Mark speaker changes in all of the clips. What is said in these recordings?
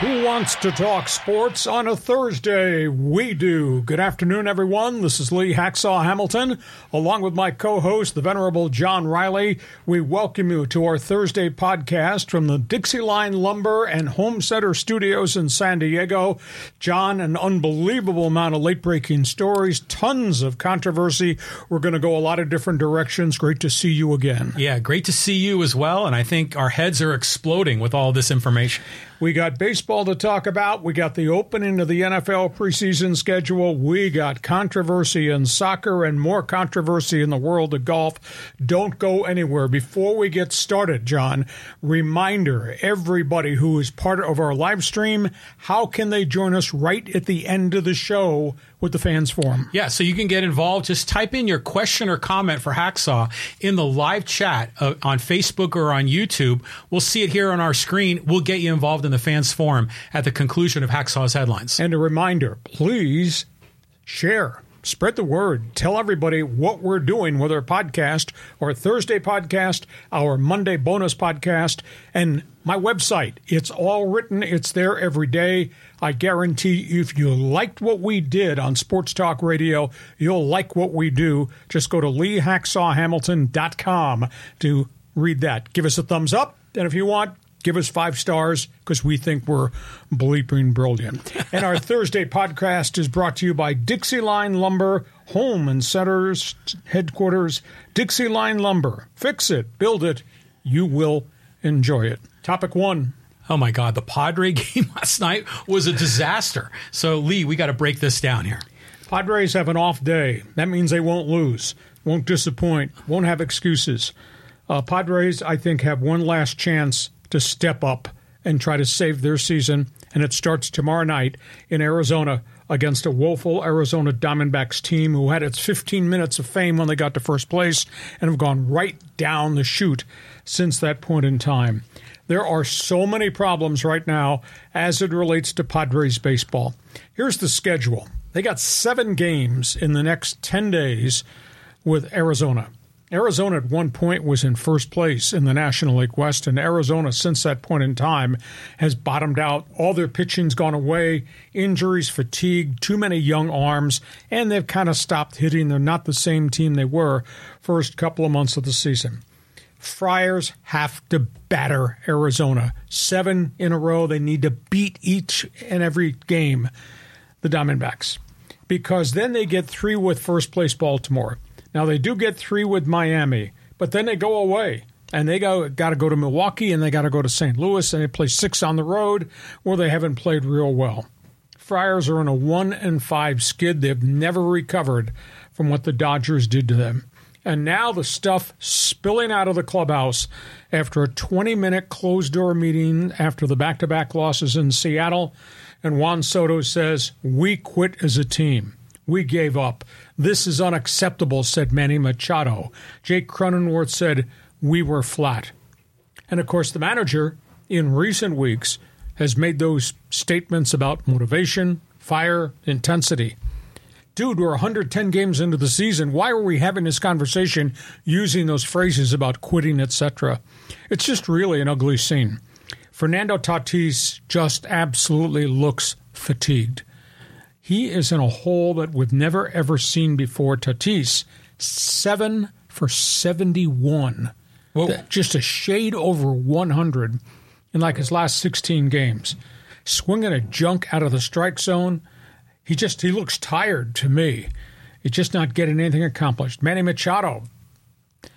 Speaker 1: Who wants to talk sports on a Thursday? We do. Good afternoon, everyone. This is Lee Hacksaw Hamilton, along with my co host, the Venerable John Riley. We welcome you to our Thursday podcast from the Dixie Line Lumber and Home Center Studios in San Diego. John, an unbelievable amount of late breaking stories, tons of controversy. We're going to go a lot of different directions. Great to see you again.
Speaker 2: Yeah, great to see you as well. And I think our heads are exploding with all this information.
Speaker 1: We got baseball to talk about. We got the opening of the NFL preseason schedule. We got controversy in soccer and more controversy in the world of golf. Don't go anywhere. Before we get started, John, reminder everybody who is part of our live stream, how can they join us right at the end of the show with the fans forum?
Speaker 2: Yeah, so you can get involved. Just type in your question or comment for Hacksaw in the live chat uh, on Facebook or on YouTube. We'll see it here on our screen. We'll get you involved in the fans forum at the conclusion of Hacksaw's headlines.
Speaker 1: And a reminder, please share spread the word. Tell everybody what we're doing with our podcast, our Thursday podcast, our Monday bonus podcast, and my website. It's all written, it's there every day. I guarantee if you liked what we did on Sports Talk Radio, you'll like what we do. Just go to leehacksawhamilton.com to read that. Give us a thumbs up, and if you want, give us five stars because we think we're bleeping brilliant. and our Thursday podcast is brought to you by Dixie Line Lumber, home and centers headquarters. Dixie Line Lumber. Fix it, build it, you will enjoy it. Topic one.
Speaker 2: Oh my God, the Padre game last night was a disaster. So, Lee, we got to break this down here.
Speaker 1: Padres have an off day. That means they won't lose, won't disappoint, won't have excuses. Uh, Padres, I think, have one last chance to step up and try to save their season. And it starts tomorrow night in Arizona against a woeful Arizona Diamondbacks team who had its 15 minutes of fame when they got to first place and have gone right down the chute since that point in time. There are so many problems right now as it relates to Padres baseball. Here's the schedule they got seven games in the next 10 days with Arizona. Arizona at one point was in first place in the National League West, and Arizona, since that point in time, has bottomed out. All their pitching's gone away, injuries, fatigue, too many young arms, and they've kind of stopped hitting. They're not the same team they were first couple of months of the season. Friars have to batter Arizona. Seven in a row. They need to beat each and every game, the Diamondbacks, because then they get three with first place Baltimore. Now they do get three with Miami, but then they go away and they go got to go to Milwaukee and they got to go to St. Louis and they play six on the road where they haven't played real well. Friars are in a one and five skid. They've never recovered from what the Dodgers did to them. And now the stuff spilling out of the clubhouse after a 20 minute closed door meeting after the back to back losses in Seattle. And Juan Soto says, We quit as a team. We gave up. This is unacceptable, said Manny Machado. Jake Cronenworth said, We were flat. And of course, the manager, in recent weeks, has made those statements about motivation, fire, intensity. Dude, we're 110 games into the season. Why are we having this conversation using those phrases about quitting, etc.? It's just really an ugly scene. Fernando Tatis just absolutely looks fatigued. He is in a hole that we've never ever seen before. Tatis, seven for 71. Whoa. Just a shade over 100 in like his last 16 games. Swinging a junk out of the strike zone. He just he looks tired to me. He's just not getting anything accomplished. Manny Machado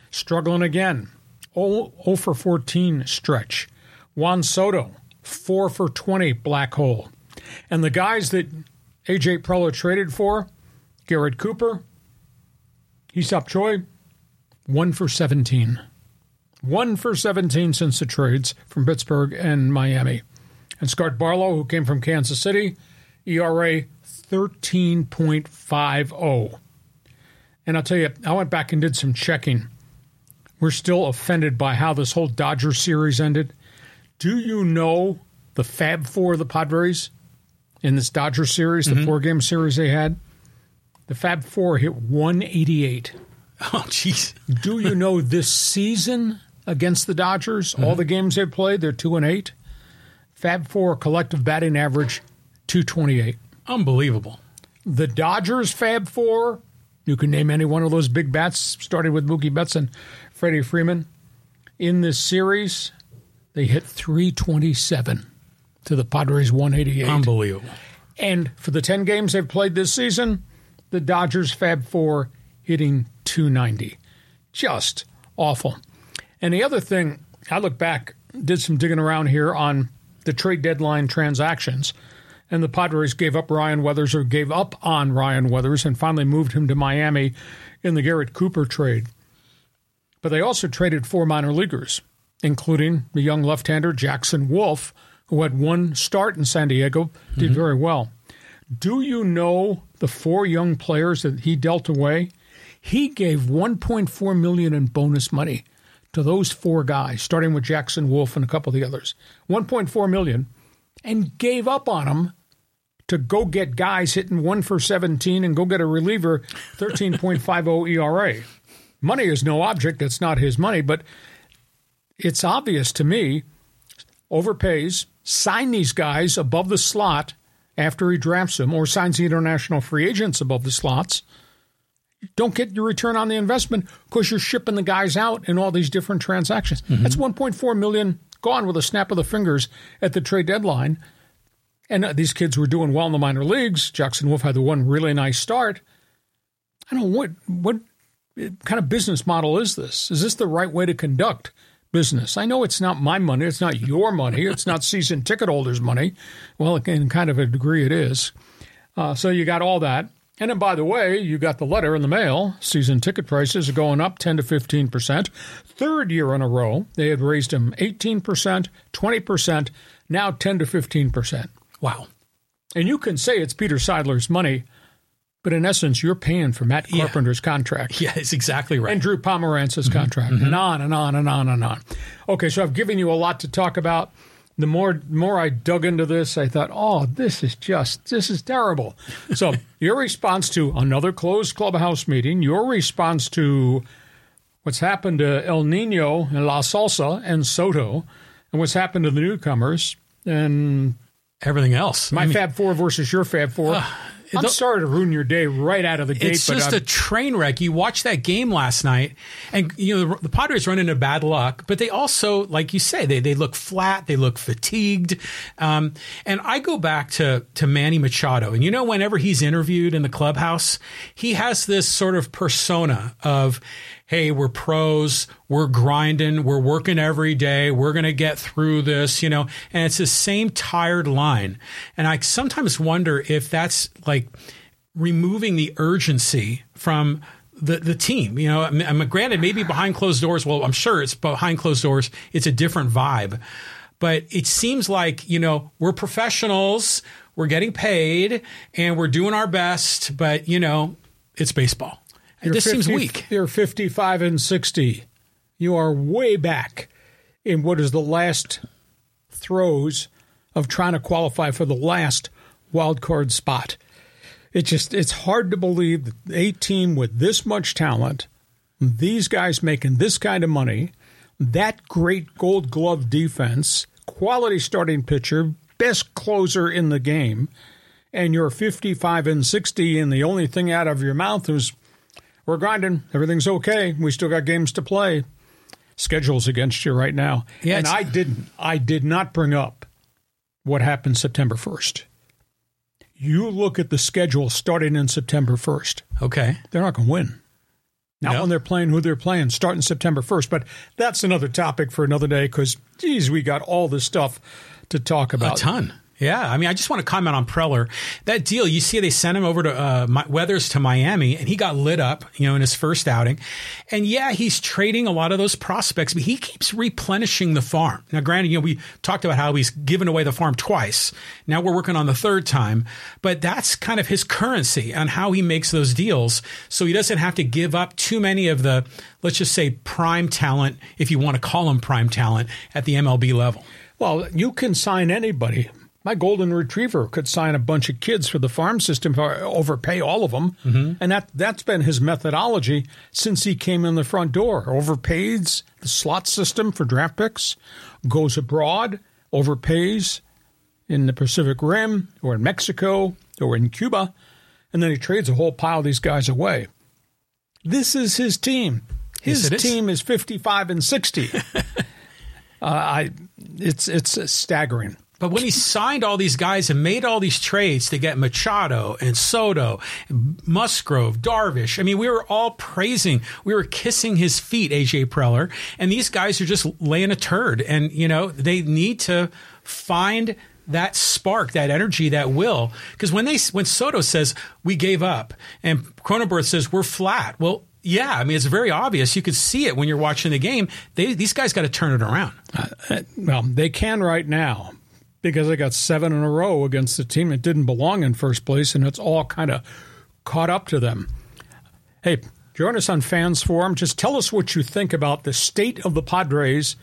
Speaker 1: struggling again. 0, 0 for 14 stretch. Juan Soto, 4 for 20 black hole. And the guys that AJ Preller traded for, Garrett Cooper, Hee-seop Choi, 1 for 17. 1 for 17 since the trades from Pittsburgh and Miami. And Scott Barlow, who came from Kansas City, ERA 13.50. And I'll tell you, I went back and did some checking. We're still offended by how this whole Dodger series ended. Do you know the Fab Four of the Padres in this Dodger series, the mm-hmm. four game series they had. The Fab Four hit 188.
Speaker 2: Oh, jeez.
Speaker 1: Do you know this season against the Dodgers, all mm-hmm. the games they've played, they're two and eight. Fab Four collective batting average 228.
Speaker 2: Unbelievable.
Speaker 1: The Dodgers Fab Four, you can name any one of those big bats, starting with Mookie Betts and Freddie Freeman. In this series, they hit 327 to the Padres 188.
Speaker 2: Unbelievable.
Speaker 1: And for the 10 games they've played this season, the Dodgers Fab Four hitting 290. Just awful. And the other thing, I look back, did some digging around here on the trade deadline transactions, and the Padres gave up Ryan Weathers or gave up on Ryan Weathers and finally moved him to Miami in the Garrett Cooper trade. But they also traded four minor leaguers, including the young left hander Jackson Wolf, who had one start in San Diego, did mm-hmm. very well. Do you know the four young players that he dealt away? He gave 1.4 million in bonus money to those four guys, starting with Jackson Wolf and a couple of the others. 1.4 million, and gave up on them to go get guys hitting one for 17 and go get a reliever 13.50 ERA. Money is no object. That's not his money, but it's obvious to me overpays, sign these guys above the slot after he drafts them, or signs the international free agents above the slots. Don't get your return on the investment because you're shipping the guys out in all these different transactions. Mm-hmm. That's 1.4 million gone with a snap of the fingers at the trade deadline. And these kids were doing well in the minor leagues. Jackson Wolf had the one really nice start. I don't know what what kind of business model is this? Is this the right way to conduct business? I know it's not my money. It's not your money. It's not season ticket holders' money. Well, in kind of a degree, it is. Uh, so you got all that. And then, by the way, you got the letter in the mail. Season ticket prices are going up 10 to 15 percent. Third year in a row, they had raised them 18 percent, 20 percent, now 10 to 15 percent.
Speaker 2: Wow.
Speaker 1: And you can say it's Peter Seidler's money, but in essence, you're paying for Matt
Speaker 2: Yeah.
Speaker 1: Carpenter's contract
Speaker 2: Yeah, it's exactly right.
Speaker 1: and Drew Pomeranz's mm-hmm. contract, mm-hmm. and on and on and on and on. Okay, so I've given you a lot to talk about. The more more I dug into this, I thought, oh, this is just this is terrible. So your response to another closed clubhouse meeting, your response to what's happened to El Nino and La Salsa and Soto, and what's happened to the newcomers, and
Speaker 2: Everything else.
Speaker 1: my
Speaker 2: I mean,
Speaker 1: Fab Four versus your Fab Four. I'm sorry to ruin your day right out of the gate,
Speaker 2: it's just
Speaker 1: I'm-
Speaker 2: a train wreck. You watched that game last night, and you know the, the Padres run into bad luck, but they also, like you say, they they look flat, they look fatigued. Um, and I go back to to Manny Machado, and you know, whenever he's interviewed in the clubhouse, he has this sort of persona of. Hey, we're pros. We're grinding. We're working every day. We're going to get through this, you know, and it's the same tired line. And I sometimes wonder if that's like removing the urgency from the, the team. You know, I mean, I mean, granted, maybe behind closed doors, well, I'm sure it's behind closed doors, it's a different vibe. But it seems like, you know, we're professionals, we're getting paid, and we're doing our best, but, you know, it's baseball. And this seems weak.
Speaker 1: You're 55 and 60. You are way back in what is the last throes of trying to qualify for the last wild card spot. It just it's hard to believe that a team with this much talent, these guys making this kind of money, that great gold glove defense, quality starting pitcher, best closer in the game, and you're 55 and 60 and the only thing out of your mouth is we're grinding. Everything's okay. We still got games to play. Schedule's against you right now.
Speaker 2: Yeah,
Speaker 1: and I didn't. I did not bring up what happened September 1st. You look at the schedule starting in September 1st.
Speaker 2: Okay.
Speaker 1: They're not going to win. Not
Speaker 2: No.
Speaker 1: when they're playing who they're playing, starting September 1st. But that's another topic for another day because, geez, we got all this stuff to talk about.
Speaker 2: A ton. Yeah, I mean, I just want to comment on Preller. That deal, you see, they sent him over to uh, Mi- Weathers to Miami, and he got lit up, you know, in his first outing. And yeah, he's trading a lot of those prospects, but he keeps replenishing the farm. Now, granted, you know, we talked about how he's given away the farm twice. Now we're working on the third time, but that's kind of his currency on how he makes those deals, so he doesn't have to give up too many of the, let's just say, prime talent, if you want to call him prime talent, at the MLB level.
Speaker 1: Well, you can sign anybody. My golden retriever could sign a bunch of kids for the farm system, overpay all of them, mm-hmm. and that that's been his methodology since he came in the front door. Overpays the slot system for draft picks, goes abroad, overpays in the Pacific Rim or in Mexico or in Cuba, and then he trades a whole pile of these guys away. This is his team. His yes, team is. is 55 and 60. uh, I it's it's staggering.
Speaker 2: But when he signed all these guys and made all these trades to get Machado and Soto, Musgrove, Darvish, I mean, we were all praising, we were kissing his feet, AJ Preller, and these guys are just laying a turd. And, you know, they need to find that spark, that energy, that will. Because when they, when Soto says we gave up, and Cronenworth says we're flat, well, yeah, I mean it's very obvious. You could see it when you're watching the game. They, these guys got to turn it around.
Speaker 1: Uh, well, they can right now, because they got seven in a row against the team that didn't belong in first place, and it's all kind of caught up to them. Hey, join us on Fans Forum. Just tell us what you think about the state of the Padres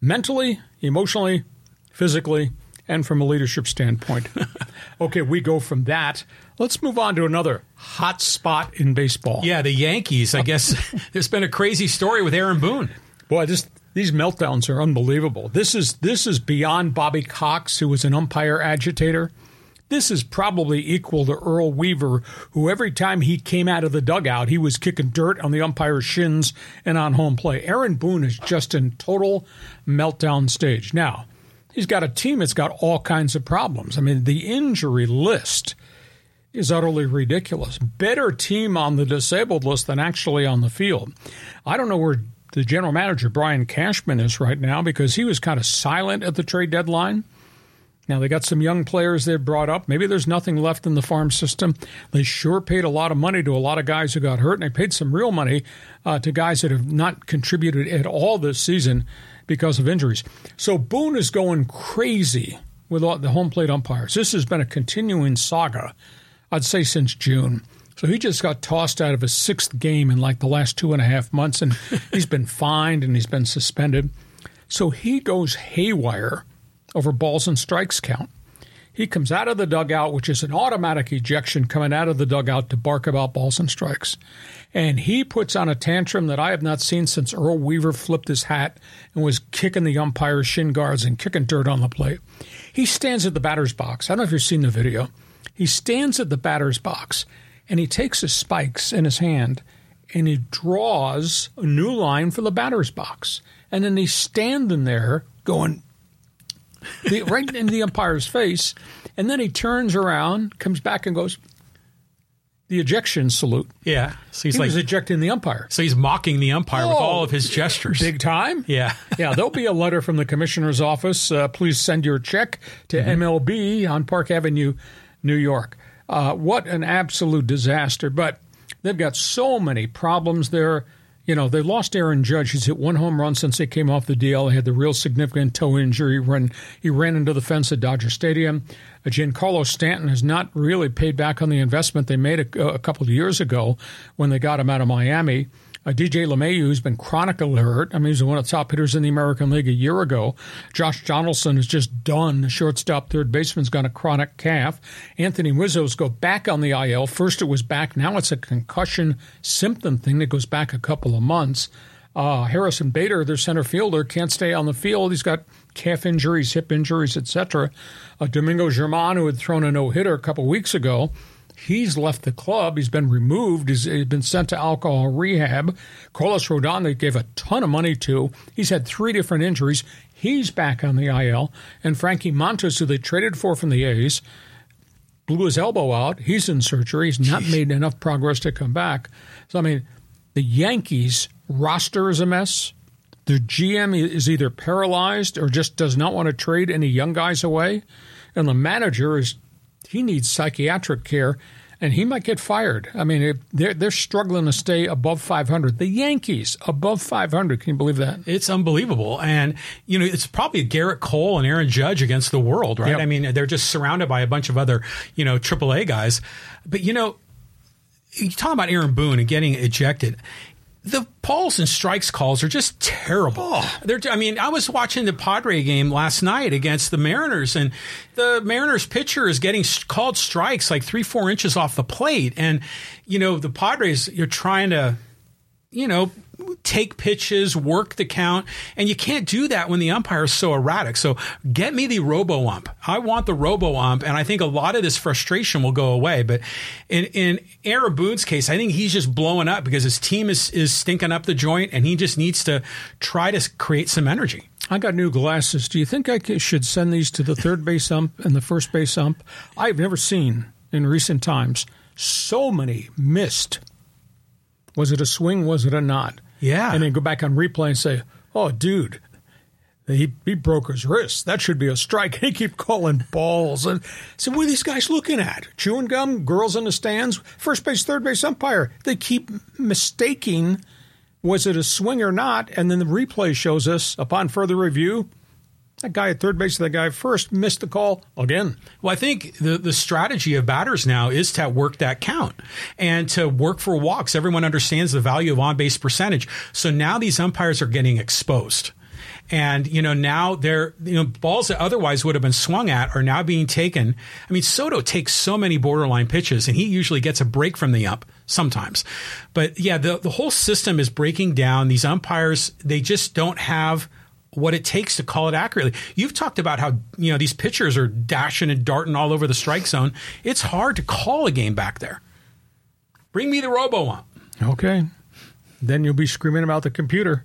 Speaker 1: mentally, emotionally, physically, and from a leadership standpoint. okay, we go from that. Let's move on to another hot spot in baseball.
Speaker 2: Yeah, the Yankees. I uh, guess there's been a crazy story with Aaron Boone.
Speaker 1: Boy, just these meltdowns are unbelievable. This is this is beyond Bobby Cox, who was an umpire agitator. This is probably equal to Earl Weaver, who every time he came out of the dugout, he was kicking dirt on the umpire's shins and on home play. Aaron Boone is just in total meltdown stage. Now, he's got a team that's got all kinds of problems. I mean, the injury list is utterly ridiculous. Better team on the disabled list than actually on the field. I don't know where the general manager, Brian Cashman, is right now because he was kind of silent at the trade deadline. Now they got some young players they've brought up. Maybe there's nothing left in the farm system. They sure paid a lot of money to a lot of guys who got hurt, and they paid some real money uh, to guys that have not contributed at all this season because of injuries. So Boone is going crazy with all the home plate umpires. This has been a continuing saga, I'd say, since June. So he just got tossed out of his sixth game in like the last two and a half months, and he's been fined and he's been suspended. So he goes haywire over balls and strikes count. He comes out of the dugout, which is an automatic ejection coming out of the dugout to bark about balls and strikes. And he puts on a tantrum that I have not seen since Earl Weaver flipped his hat and was kicking the umpire's shin guards and kicking dirt on the plate. He stands at the batter's box. I don't know if you've seen the video. He stands at the batter's box and he takes his spikes in his hand and he draws a new line for the batter's box. And then he's standing there going the, right in the umpire's face. And then he turns around, comes back, and goes, the ejection salute.
Speaker 2: Yeah.
Speaker 1: So he's he like, was ejecting the umpire.
Speaker 2: So he's mocking the umpire oh, with all of his gestures.
Speaker 1: Big time.
Speaker 2: Yeah.
Speaker 1: yeah. There'll be a letter from the commissioner's office. Uh, please send your check to mm-hmm. MLB on Park Avenue, New York. Uh, what an absolute disaster. But they've got so many problems there. You know, they lost Aaron Judge. He's hit one home run since they came off the DL. He had the real significant toe injury when he ran into the fence at Dodger Stadium. Uh, Giancarlo Stanton has not really paid back on the investment they made a, a couple of years ago when they got him out of Miami. Uh, DJ LeMahieu, who's been chronically hurt. I mean, he's one of the top hitters in the American League a year ago. Josh Donaldson is just done. Shortstop, third baseman's got a chronic calf. Anthony Rizzo's go back on the IL. First it was back. Now it's a concussion symptom thing that goes back a couple of months. Uh, Harrison Bader, their center fielder, can't stay on the field. He's got calf injuries, hip injuries, etc. Uh, Domingo German, who had thrown a no hitter a couple weeks ago, He's left the club. He's been removed. He's, he's been sent to alcohol rehab. Carlos Rodon, they gave a ton of money to. He's had three different injuries. He's back on the IL. And Frankie Montas, who they traded for from the A's, blew his elbow out. He's in surgery. He's not Jeez. made enough progress to come back. So, I mean, the Yankees roster is a mess. Their GM is either paralyzed or just does not want to trade any young guys away. And the manager is he needs psychiatric care and he might get fired. I mean, they're they're struggling to stay above 500. The Yankees above 500. Can you believe that?
Speaker 2: It's unbelievable. And you know, it's probably Gerrit Cole and Aaron Judge against the world, right? Yep. I mean, they're just surrounded by a bunch of other you know AAA guys. But you know, you talk about Aaron Boone and getting ejected. The balls and strikes calls are just terrible.
Speaker 1: Oh.
Speaker 2: They're, I mean, I was watching the Padre game last night against the Mariners, and the Mariners pitcher is getting called strikes like three, four inches off the plate. And, you know, the Padres, you're trying to, you know, take pitches, work the count, and you can't do that when the umpire is so erratic. So get me the robo ump. I want the robo ump, and I think a lot of this frustration will go away. But in in Aaron Boone's case, I think he's just blowing up because his team is is stinking up the joint, and he just needs to try to create some energy.
Speaker 1: I got new glasses. Do you think I should send these to the third base ump and the first base ump? I've never seen in recent times so many missed. Was it a swing? Was it a not?
Speaker 2: Yeah.
Speaker 1: And then go back on replay and say, oh, dude, he, he broke his wrist. That should be a strike. He keep calling balls. And so what are these guys looking at? Chewing gum, girls in the stands, first base, third base umpire. They keep mistaking was it a swing or not, and then the replay shows us upon further review that guy at third base, that guy first missed the call again.
Speaker 2: Well, I think the, the strategy of batters now is to work that count and to work for walks. Everyone understands the value of on base percentage. So now these umpires are getting exposed. And, you know, now they're, you know, balls that otherwise would have been swung at are now being taken. I mean, Soto takes so many borderline pitches and he usually gets a break from the ump sometimes. But yeah, the, the whole system is breaking down. These umpires, they just don't have what it takes to call it accurately. You've talked about how you know these pitchers are dashing and darting all over the strike zone. It's hard to call a game back there. Bring me the robo ump.
Speaker 1: Okay. Then you'll be screaming about the computer.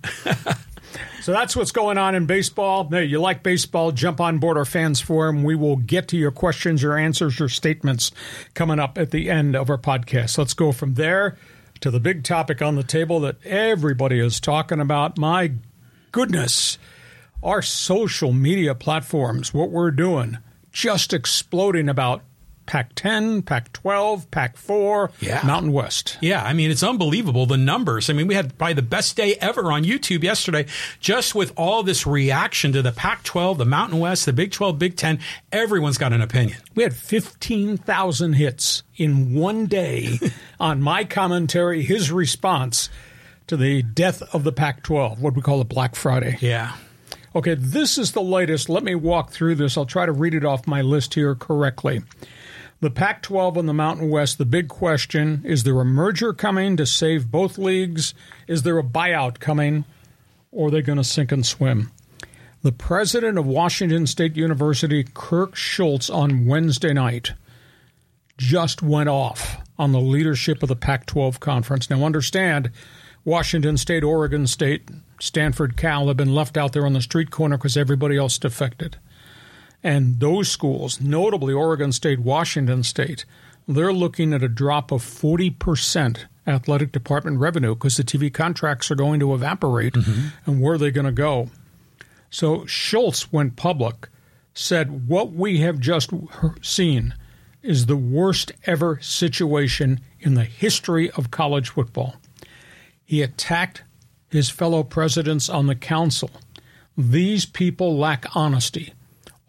Speaker 1: so that's what's going on in baseball. Hey, you like baseball, jump on board our fans forum. We will get to your questions, your answers, your statements coming up at the end of our podcast. Let's go from there to the big topic on the table that everybody is talking about. My goodness our social media platforms, what we're doing, just exploding about Pac 10, Pac 12, Pac 4,
Speaker 2: yeah.
Speaker 1: Mountain West.
Speaker 2: Yeah, I mean, it's unbelievable the numbers. I mean, we had probably the best day ever on YouTube yesterday, just with all this reaction to the Pac 12, the Mountain West, the Big 12, Big 10. Everyone's got an opinion.
Speaker 1: We had 15,000 hits in one day on my commentary, his response to the death of the Pac 12, what we call the Black Friday.
Speaker 2: Yeah.
Speaker 1: Okay, this is the latest. Let me walk through this. I'll try to read it off my list here correctly. The Pac 12 and the Mountain West, the big question is there a merger coming to save both leagues? Is there a buyout coming? Or are they going to sink and swim? The president of Washington State University, Kirk Schulz, on Wednesday night just went off on the leadership of the Pac 12 conference. Now, understand, Washington State, Oregon State, Stanford, Cal have been left out there on the street corner because everybody else defected. And those schools, notably Oregon State, Washington State, they're looking at a drop of 40% athletic department revenue because the TV contracts are going to evaporate. Mm-hmm. And where are they going to go? So Schulz went public, said, What we have just seen is the worst ever situation in the history of college football. He attacked his fellow presidents on the council. These people lack honesty.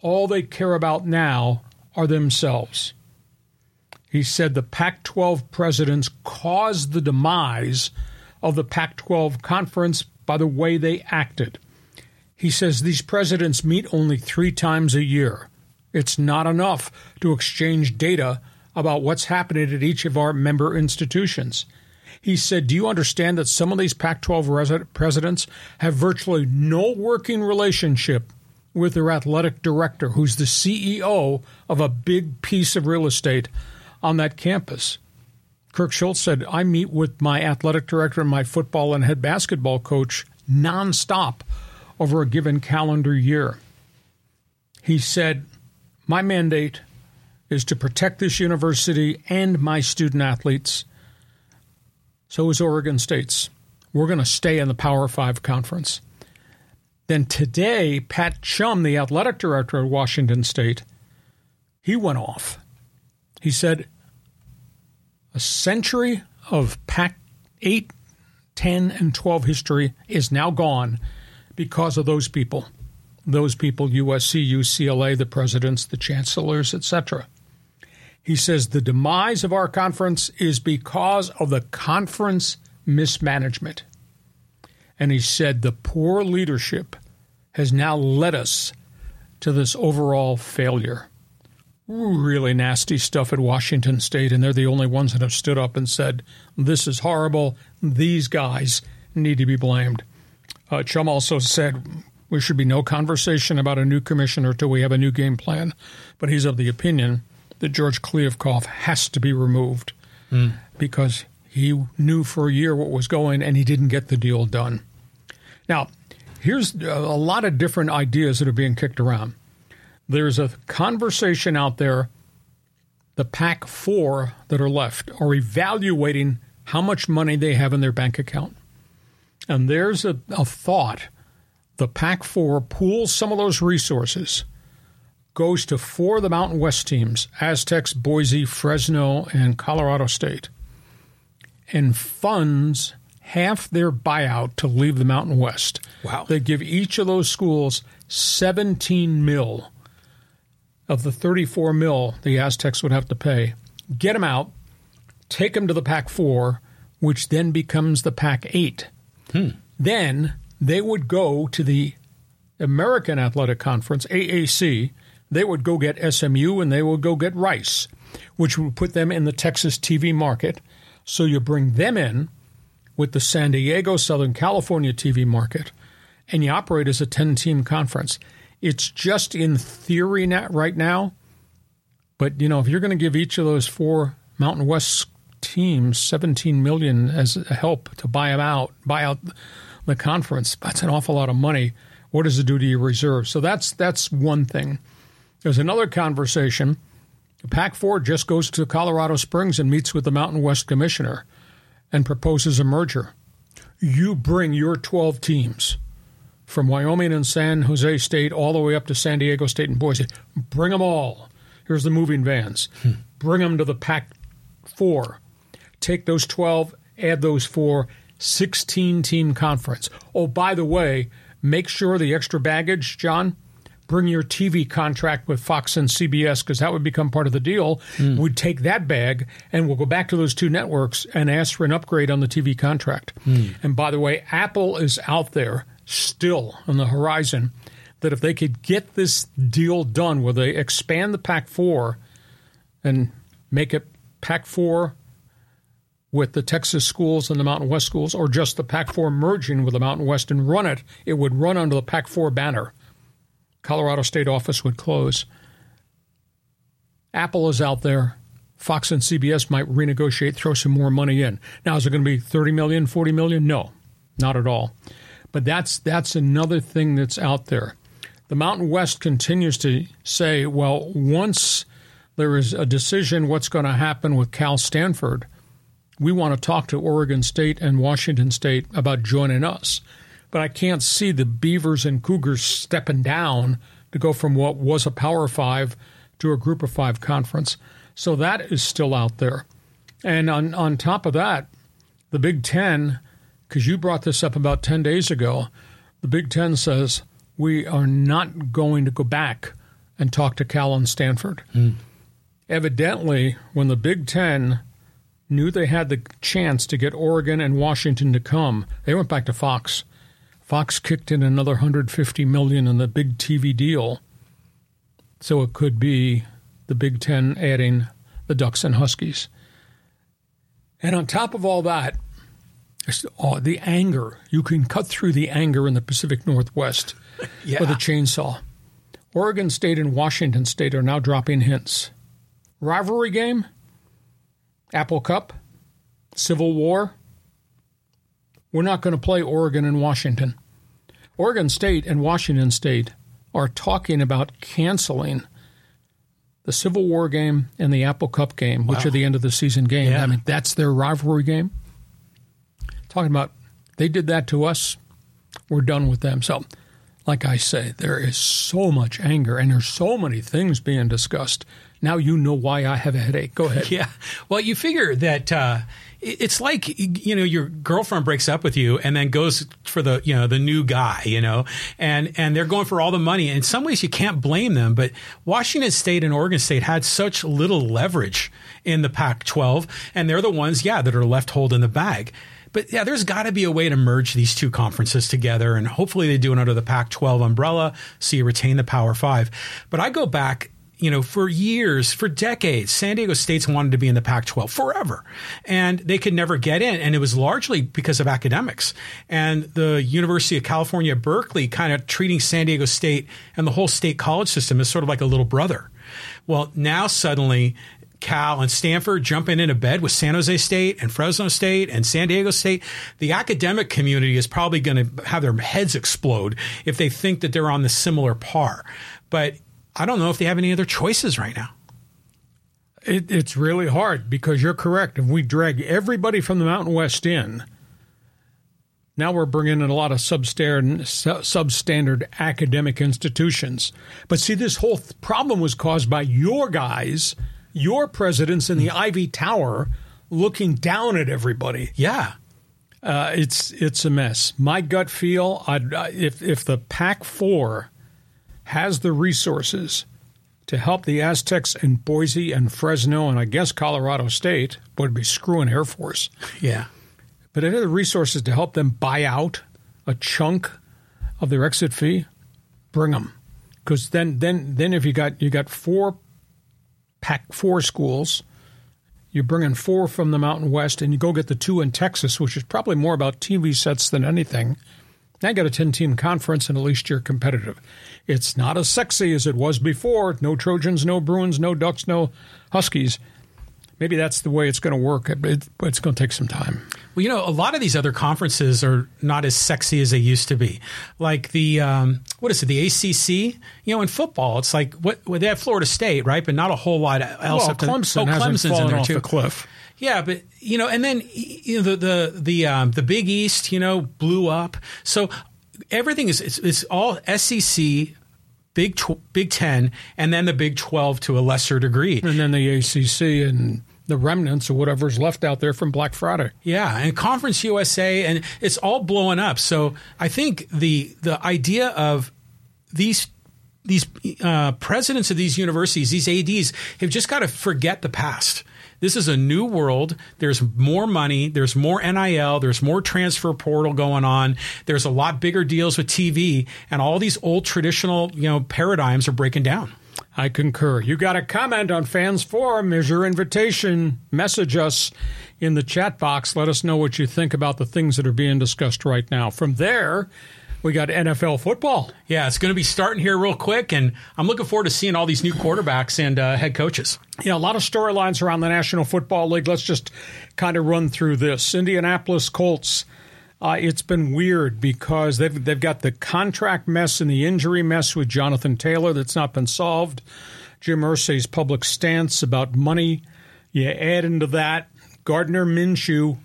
Speaker 1: All they care about now are themselves. He said the Pac 12 presidents caused the demise of the Pac 12 conference by the way they acted. He says these presidents meet only three times a year. It's not enough to exchange data about what's happening at each of our member institutions. He said, Do you understand that some of these Pac 12 presidents have virtually no working relationship with their athletic director, who's the CEO of a big piece of real estate on that campus? Kirk Schulz said, I meet with my athletic director and my football and head basketball coach nonstop over a given calendar year. He said, My mandate is to protect this university and my student athletes so is Oregon State's. We're going to stay in the Power Five conference. Then today, Pat Chun, the athletic director at Washington State, he went off. He said, a century of Pac 8, 10, and 12 history is now gone because of those people. Those people, USC, UCLA, the presidents, the chancellors, etc. He says the demise of our conference is because of the conference mismanagement. And he said the poor leadership has now led us to this overall failure. Really nasty stuff at Washington State, and they're the only ones that have stood up and said, This is horrible. These guys need to be blamed. Uh, Chun also said, There should be no conversation about a new commissioner until we have a new game plan. But he's of the opinion that George Kliavkoff has to be removed mm. because he knew for a year what was going and he didn't get the deal done. Now, here's a lot of different ideas that are being kicked around. There's a conversation out there. The Pac four that are left are evaluating how much money they have in their bank account. And there's a, a thought the Pac four pools some of those resources, goes to four of the Mountain West teams Aztecs, Boise, Fresno, and Colorado State, and funds half their buyout to leave the Mountain West.
Speaker 2: Wow.
Speaker 1: They give each of those schools 17 mil of the 34 mil the Aztecs would have to pay. Get them out, take them to the Pac 4, which then becomes the Pac 8. Hmm. Then they would go to the American Athletic Conference, AAC. They would go get SMU and they would go get Rice, which would put them in the Texas TV market. So you bring them in with the San Diego, Southern California TV market, and you operate as a 10 team conference. It's just in theory right now. But, you know, if you're going to give each of those four Mountain West teams 17 million as help to buy them out, buy out the conference, that's an awful lot of money. What does it do to your reserves? So that's that's one thing. There's another conversation. Pac 4 just goes to Colorado Springs and meets with the Mountain West commissioner and proposes a merger. You bring your 12 teams from Wyoming and San Jose State all the way up to San Diego State and Boise. Bring them all. Here's the moving vans. Hmm. Bring them to the Pac 4. Take those 12, add those four, 16 team conference. Oh, by the way, make sure the extra baggage, John, bring your TV contract with Fox and CBS because that would become part of the deal. Mm. We'd take that bag and we'll go back to those two networks and ask for an upgrade on the TV contract. Mm. And by the way, Apple is out there still on the horizon that if they could get this deal done where they expand the Pac 4 and make it Pac 4 with the Texas schools and the Mountain West schools, or just the Pac 4 merging with the Mountain West and run it, it would run under the Pac 4 banner. Colorado State office would close. Apple is out there. Fox and CBS might renegotiate, throw some more money in. Now, is it going to be 30 million, 40 million? No, not at all. But that's that's another thing that's out there. The Mountain West continues to say, well, once there is a decision what's going to happen with Cal Stanford, we want to talk to Oregon State and Washington State about joining us but I can't see the Beavers and Cougars stepping down to go from what was a Power Five to a Group of Five conference. So that is still out there. And on, on top of that, the Big Ten, because you brought this up about 10 days ago, the Big Ten says we are not going to go back and talk to Cal and Stanford. Mm. Evidently, when the Big Ten knew they had the chance to get Oregon and Washington to come, they went back to Fox Fox kicked in another 150 million in the big TV deal. So it could be the Big 10 adding the Ducks and Huskies. And on top of all that, oh, the anger. You can cut through the anger in the Pacific Northwest yeah. with a chainsaw. Oregon State and Washington State are now dropping hints. Rivalry game? Apple Cup? Civil War? We're not going to play Oregon and Washington. Oregon State and Washington State are talking about canceling the Civil War game and the Apple Cup game, wow. which are the end of the season game. Yeah. I mean, that's their rivalry game. Talking about they did that to us, we're done with them. So, like I say, there is so much anger and there's so many things being discussed. Now you know why I have a headache. Go ahead.
Speaker 2: Yeah. Well, you figure that. Uh, it's like you know your girlfriend breaks up with you and then goes for the you know the new guy you know? And and they're going for all the money. In some ways you can't blame them but Washington State and Oregon State had such little leverage in the Pac 12 and they're the ones yeah that are left holding the bag. But yeah, there's got to be a way to merge these two conferences together, and hopefully they do it under the Pac-12 umbrella, so you retain the Power Five. But I go back you know, for years, for decades, San Diego State's wanted to be in the Pac 12 forever. And they could never get in. And it was largely because of academics. And the University of California, Berkeley, kind of treating San Diego State and the whole state college system as sort of like a little brother. Well, now suddenly Cal and Stanford jumping into bed with San Jose State and Fresno State and San Diego State, the academic community is probably going to have their heads explode if they think that they're on the similar par. But I don't know if they have any other choices right now.
Speaker 1: It, it's really hard because you're correct. If we drag everybody from the Mountain West in, now we're bringing in a lot of substandard, substandard academic institutions. But see, this whole th- problem was caused by your guys, your presidents in the Ivy Tower, looking down at everybody.
Speaker 2: Yeah.
Speaker 1: Uh, it's it's a mess. My gut feel, I'd, if if the Pac four has the resources to help the Aztecs in Boise and Fresno and I guess Colorado State would be screwing Air Force.
Speaker 2: Yeah.
Speaker 1: But it had the resources to help them buy out a chunk of their exit fee, bring them. Because then, then, then if you got you got four pack four schools, you bring in four from the Mountain West, and you go get the two in Texas, which is probably more about TV sets than anything. Now you got a ten team conference, and at least you're competitive. It's not as sexy as it was before. No Trojans, no Bruins, no Ducks, no Huskies. Maybe that's the way it's going to work, but it's going to take some time.
Speaker 2: Well, you know, a lot of these other conferences are not as sexy as they used to be. Like the um, what is it, the ACC? You know, in football, it's like what well, they have Florida State, right? But not a whole lot else.
Speaker 1: Well, Clemson, to, oh, Clemson's in there too. the cliff.
Speaker 2: Yeah, but you know, and then you know the the the um, the Big East, you know, blew up. So everything is it's, it's all SEC, Big tw- Big Ten, and then the Big Twelve to a lesser degree,
Speaker 1: and then the ACC and the remnants of whatever's left out there from Black Friday.
Speaker 2: Yeah, and Conference USA, and it's all blowing up. So I think the the idea of these these uh, presidents of these universities, these ads, have just got to forget the past. This is a new world. There's more money. There's more NIL. There's more transfer portal going on. There's a lot bigger deals with TV, and all these old traditional you know paradigms are breaking down.
Speaker 1: I concur. You got a comment on Fans Forum? Is your invitation. Message us in the chat box. Let us know what you think about the things that are being discussed right now. From there, we got NFL football.
Speaker 2: Yeah, it's going to be starting here real quick, and I'm looking forward to seeing all these new quarterbacks and uh, head coaches.
Speaker 1: Yeah, a lot of storylines around the National Football League. Let's just kind of run through this. Indianapolis Colts. Uh, it's been weird because they've they've got the contract mess and the injury mess with Jonathan Taylor that's not been solved. Jim Irsay's public stance about money. You add into that Gardner Minshew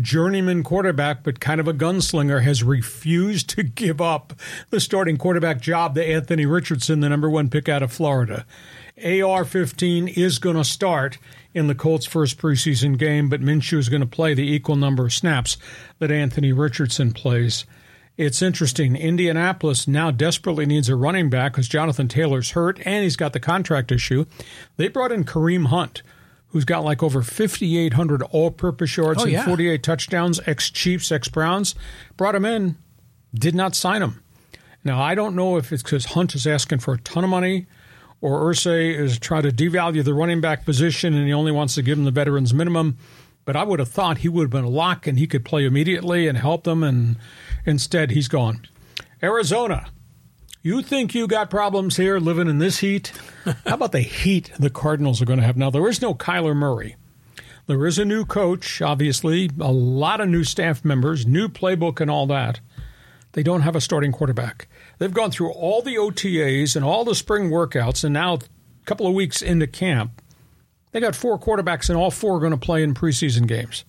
Speaker 1: journeyman quarterback, but kind of a gunslinger, has refused to give up the starting quarterback job to Anthony Richardson, the number one pick out of Florida. AR 15 is going to start in the Colts' first preseason game, but Minshew is going to play the equal number of snaps that Anthony Richardson plays. It's interesting. Indianapolis now desperately needs a running back because Jonathan Taylor's hurt and he's got the contract issue. They brought in Kareem Hunt who's got like over 5,800 all purpose yards oh, and yeah. 48 touchdowns, ex Chiefs, ex Browns. Brought him in, did not sign him. Now, I don't know if it's because Hunt is asking for a ton of money or Irsay is trying to devalue the running back position and he only wants to give him the veterans minimum. But I would have thought he would have been a lock and he could play immediately and help them, and instead he's gone. Arizona, you think you got problems here living in this heat? How about the heat the Cardinals are going to have? Now, there is no Kyler Murray. There is a new coach, obviously, a lot of new staff members, new playbook, and all that. They don't have a starting quarterback. They've gone through all the OTAs and all the spring workouts, and now a couple of weeks into camp, they got four quarterbacks, and all four are going to play in preseason games.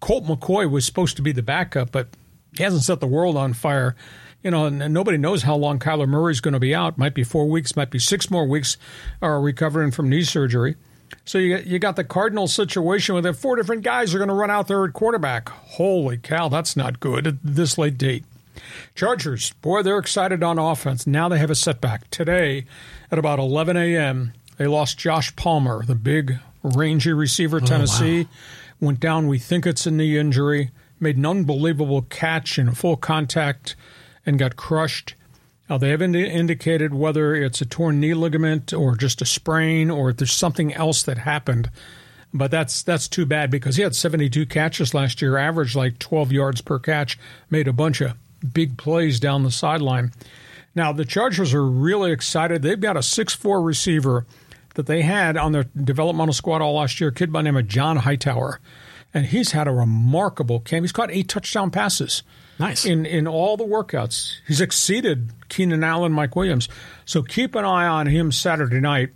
Speaker 1: Colt McCoy was supposed to be the backup, but he hasn't set the world on fire you know, and, nobody knows how long Kyler Murray is going to be out. Might be four weeks, might be six more weeks, or uh, recovering from knee surgery. So you you got the Cardinals situation where the four different guys are going to run out there at quarterback. Holy cow, that's not good at this late date. Chargers, boy, they're excited on offense. Now they have a setback. Today, at about 11 a.m., they lost Josh Palmer, the big rangy receiver, Tennessee. Oh, wow. Went down, we think it's a knee injury. made an unbelievable catch in full contact and got crushed. Uh, they haven't indicated whether it's a torn knee ligament or just a sprain or if there's something else that happened. But that's that's too bad because he had 72 catches last year, averaged like 12 yards per catch, made a bunch of big plays down the sideline. Now the Chargers are really excited. They've got a 6'4 receiver that they had on their developmental squad all last year, a kid by name of John Hightower. And he's had a remarkable camp. He's caught eight touchdown passes.
Speaker 2: Nice.
Speaker 1: In in all the workouts. He's exceeded Keenan Allen, Mike Williams. So keep an eye on him Saturday night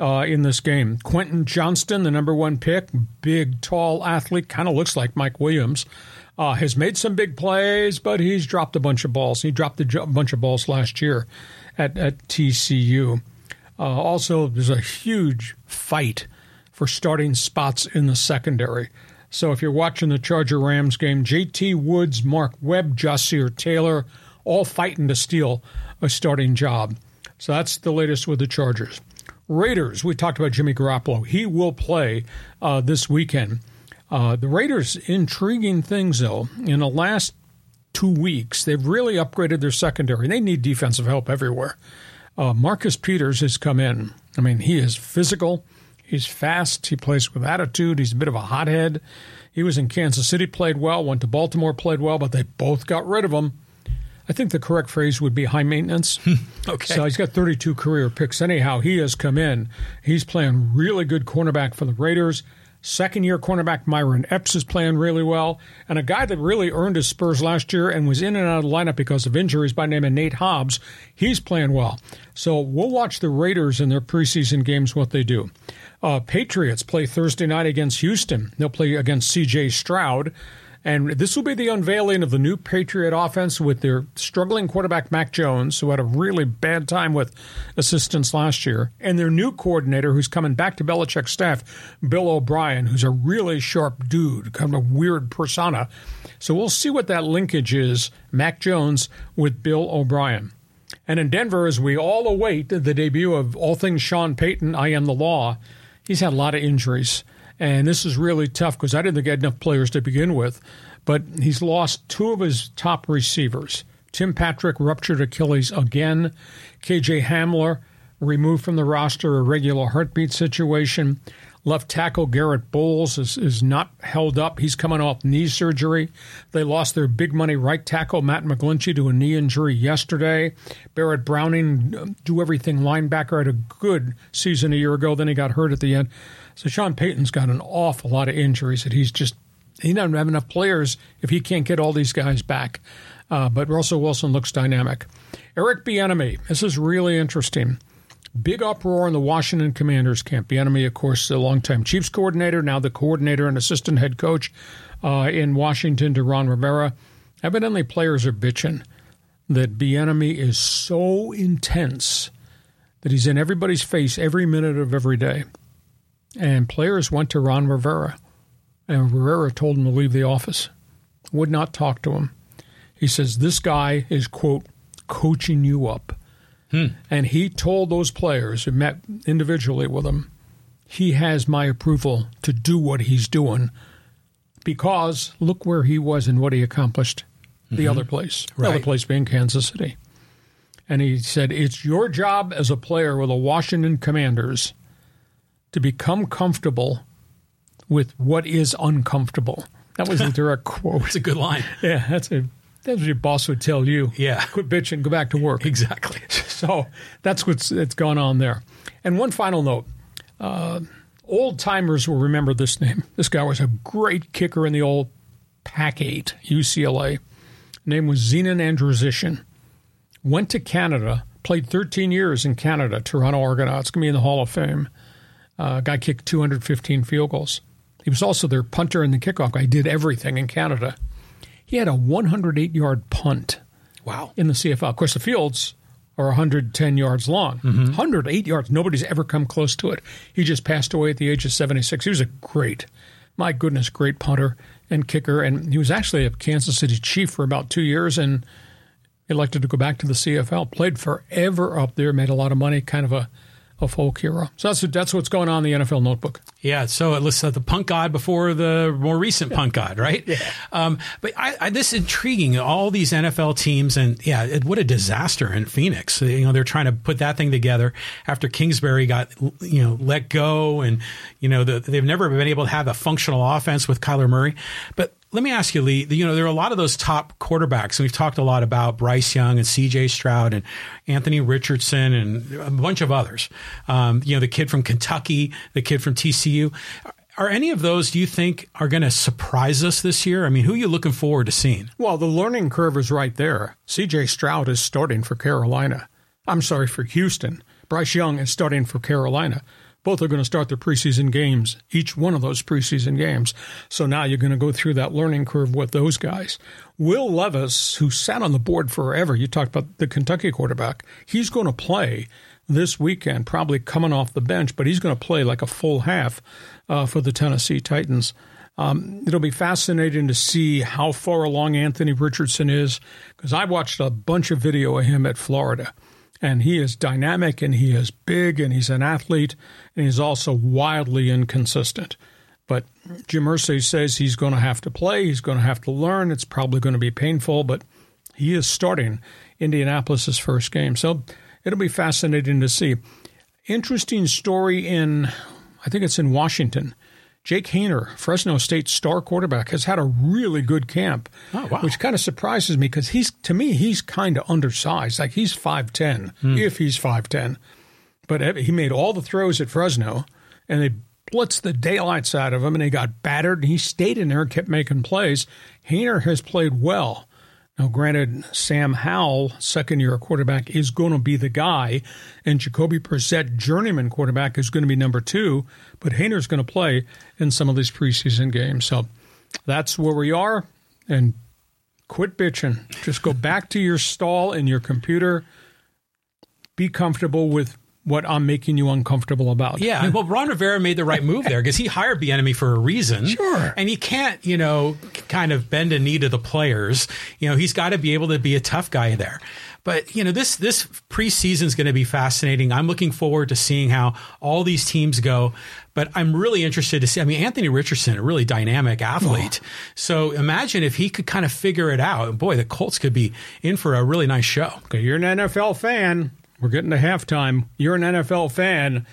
Speaker 1: uh, in this game. Quentin Johnston, the number one pick, big, tall athlete, kind of looks like Mike Williams, uh, has made some big plays, but he's dropped a bunch of balls. He dropped a bunch of balls last year at, at TCU. Uh, also, there's a huge fight for starting spots in the secondary. So if you're watching the Charger Rams game, JT Woods, Mark Webb, Ja'Sir Taylor, all fighting to steal a starting job. So that's the latest with the Chargers. Raiders, we talked about Jimmy Garoppolo. He will play uh, this weekend. Uh, the Raiders, intriguing things though. In the last two weeks, they've really upgraded their secondary. They need defensive help everywhere. Uh, Marcus Peters has come in. I mean, he is physical. He's fast. He plays with attitude. He's a bit of a hothead. He was in Kansas City, played well. Went to Baltimore, played well, but they both got rid of him. I think the correct phrase would be high maintenance.
Speaker 2: okay.
Speaker 1: So he's got 32 career picks. Anyhow, he has come in. He's playing really good cornerback for the Raiders. Second year cornerback Myron Epps is playing really well. And a guy that really earned his spurs last year and was in and out of the lineup because of injuries by name of Nate Hobbs, he's playing well. So we'll watch the Raiders in their preseason games, what they do. Uh, Patriots play Thursday night against Houston. They'll play against CJ Stroud. And this will be the unveiling of the new Patriot offense with their struggling quarterback, Mac Jones, who had a really bad time with assistants last year, and their new coordinator, who's coming back to Belichick's staff, Bill O'Brien, who's a really sharp dude, kind of a weird persona. So we'll see what that linkage is, Mac Jones with Bill O'Brien. And in Denver, as we all await the debut of all things Sean Payton, I Am the Law, he's had a lot of injuries. And this is really tough because I didn't think he had enough players to begin with. But he's lost two of his top receivers. Tim Patrick ruptured Achilles again. KJ Hamler removed from the roster, a regular heartbeat situation. Left tackle Garett Bolles is, is not held up. He's coming off knee surgery. They lost their big money right tackle, Matt McGlinchey, to a knee injury yesterday. Baron Browning, do everything linebacker, had a good season a year ago. Then he got hurt at the end. So Sean Payton's got an awful lot of injuries that he's just he doesn't have enough players if he can't get all these guys back. Uh, but Russell Wilson looks dynamic. Eric Bieniemy, this is really interesting. Big uproar in the Washington Commanders camp. Bieniemy, of course, a longtime Chiefs coordinator, now the coordinator and assistant head coach uh, in Washington to Ron Rivera. Evidently, players are bitching that Bieniemy is so intense that he's in everybody's face every minute of every day. And players went to Ron Rivera, and Rivera told him to leave the office, would not talk to him. He says, This guy is, quote, coaching you up. Hmm. And he told those players who met individually with him, he has my approval to do what he's doing because look where he was and what he accomplished the mm-hmm. other place, right. the other place being Kansas City. And he said, It's your job as a player with the Washington Commanders to become comfortable with what is uncomfortable. That was a direct quote.
Speaker 2: It's a good line.
Speaker 1: Yeah, that's a that's what your boss would tell you.
Speaker 2: Yeah,
Speaker 1: quit bitching, go back to work.
Speaker 2: Exactly.
Speaker 1: So that's what's that's gone on there. And one final note: uh, old timers will remember this name. This guy was a great kicker in the old Pac Eight UCLA. Name was Zenon Andrusyshyn. Went to Canada, played 13 years in Canada, Toronto Argonauts. Going to be in the Hall of Fame. Uh, guy kicked 215 field goals. He was also their punter and the kickoff guy. He did everything in Canada. He had a 108 yard punt.
Speaker 2: Wow.
Speaker 1: In the CFL. Of course, the fields are 110 yards long. Mm-hmm. 108 yards. Nobody's ever come close to it. He just passed away at the age of 76. He was a great, my goodness, great punter and kicker. And he was actually a Kansas City Chief for about two years and elected to go back to the CFL. Played forever up there, made a lot of money, kind of a a folk hero. So that's that's what's going on in the NFL Notebook.
Speaker 2: Yeah, so it lists the punk god before the more recent punk god, right? Yeah. Um, but I, I, this is intriguing. All these NFL teams, and yeah, it, what a disaster in Phoenix. You know, they're trying to put that thing together after Kingsbury got you know let go, and you know the, they've never been able to have a functional offense with Kyler Murray. But let me ask you, Lee. You know, there are a lot of those top quarterbacks, and we've talked a lot about Bryce Young and C.J. Stroud and Anthony Richardson and a bunch of others. Um, you know, the kid from Kentucky, the kid from TCU. Are any of those, do you think, are going to surprise us this year? I mean, who are you looking forward to seeing?
Speaker 1: Well, the learning curve is right there. C.J. Stroud is starting for Carolina. I'm sorry, for Houston. Bryce Young is starting for Carolina. Both are going to start their preseason games, each one of those preseason games. So now you're going to go through that learning curve with those guys. Will Levis, who sat on the board forever, you talked about the Kentucky quarterback, he's going to play this weekend, probably coming off the bench, but he's going to play like a full half uh, for the Tennessee Titans. Um, it'll be fascinating to see how far along Anthony Richardson is because I watched a bunch of video of him at Florida and he is dynamic and he is big and he's an athlete and he's also wildly inconsistent. But Jim Irsay says he's going to have to play, he's going to have to learn. It's probably going to be painful, but he is starting Indianapolis's first game. So it'll be fascinating to see. Interesting story in, I think it's in Washington. Jake Haener, Fresno State star quarterback, has had a really good camp,
Speaker 2: oh, wow.
Speaker 1: which kind of surprises me because he's to me he's kind of undersized. Like he's five ten, mm. if he's five ten, but he made all the throws at Fresno, and they blitzed the daylights out of him, and he got battered. And he stayed in there and kept making plays. Haener has played well. Now, granted, Sam Howell, second year quarterback, is going to be the guy, and Jacoby Brissett, journeyman quarterback, is going to be number two, but Haener's going to play in some of these preseason games. So that's where we are, and quit bitching. Just go back to your stall and your computer. Be comfortable with what I'm making you uncomfortable about.
Speaker 2: Yeah, well, Ron Rivera made the right move there because he hired Bieniemy for a reason.
Speaker 1: Sure,
Speaker 2: and he can't, you know, kind of bend a knee to the players. You know, he's got to be able to be a tough guy there. But you know, this this preseason is going to be fascinating. I'm looking forward to seeing how all these teams go. But I'm really interested to see. I mean, Anthony Richardson, a really dynamic athlete. Oh. So imagine if he could kind of figure it out. Boy, the Colts could be in for a really nice show.
Speaker 1: Okay, you're an NFL fan. We're getting to halftime. You're an NFL fan.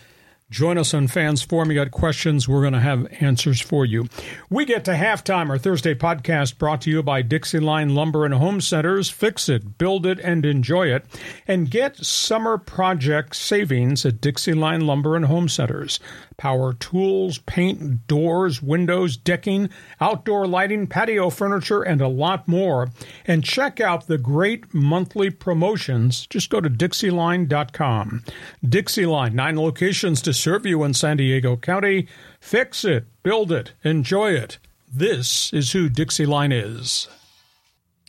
Speaker 1: Join us on Fans Forum. You got questions, we're going to have answers for you. We get to halftime, our Thursday podcast brought to you by Dixie Line Lumber and Home Centers. Fix it, build it, and enjoy it. And get summer project savings at Dixie Line Lumber and Home Centers. Power tools, paint, doors, windows, decking, outdoor lighting, patio furniture, and a lot more. And check out the great monthly promotions. Just go to DixieLine.com. Dixie Line, nine locations to serve you in San Diego County. Fix it, build it, enjoy it. This is who Dixie Line is.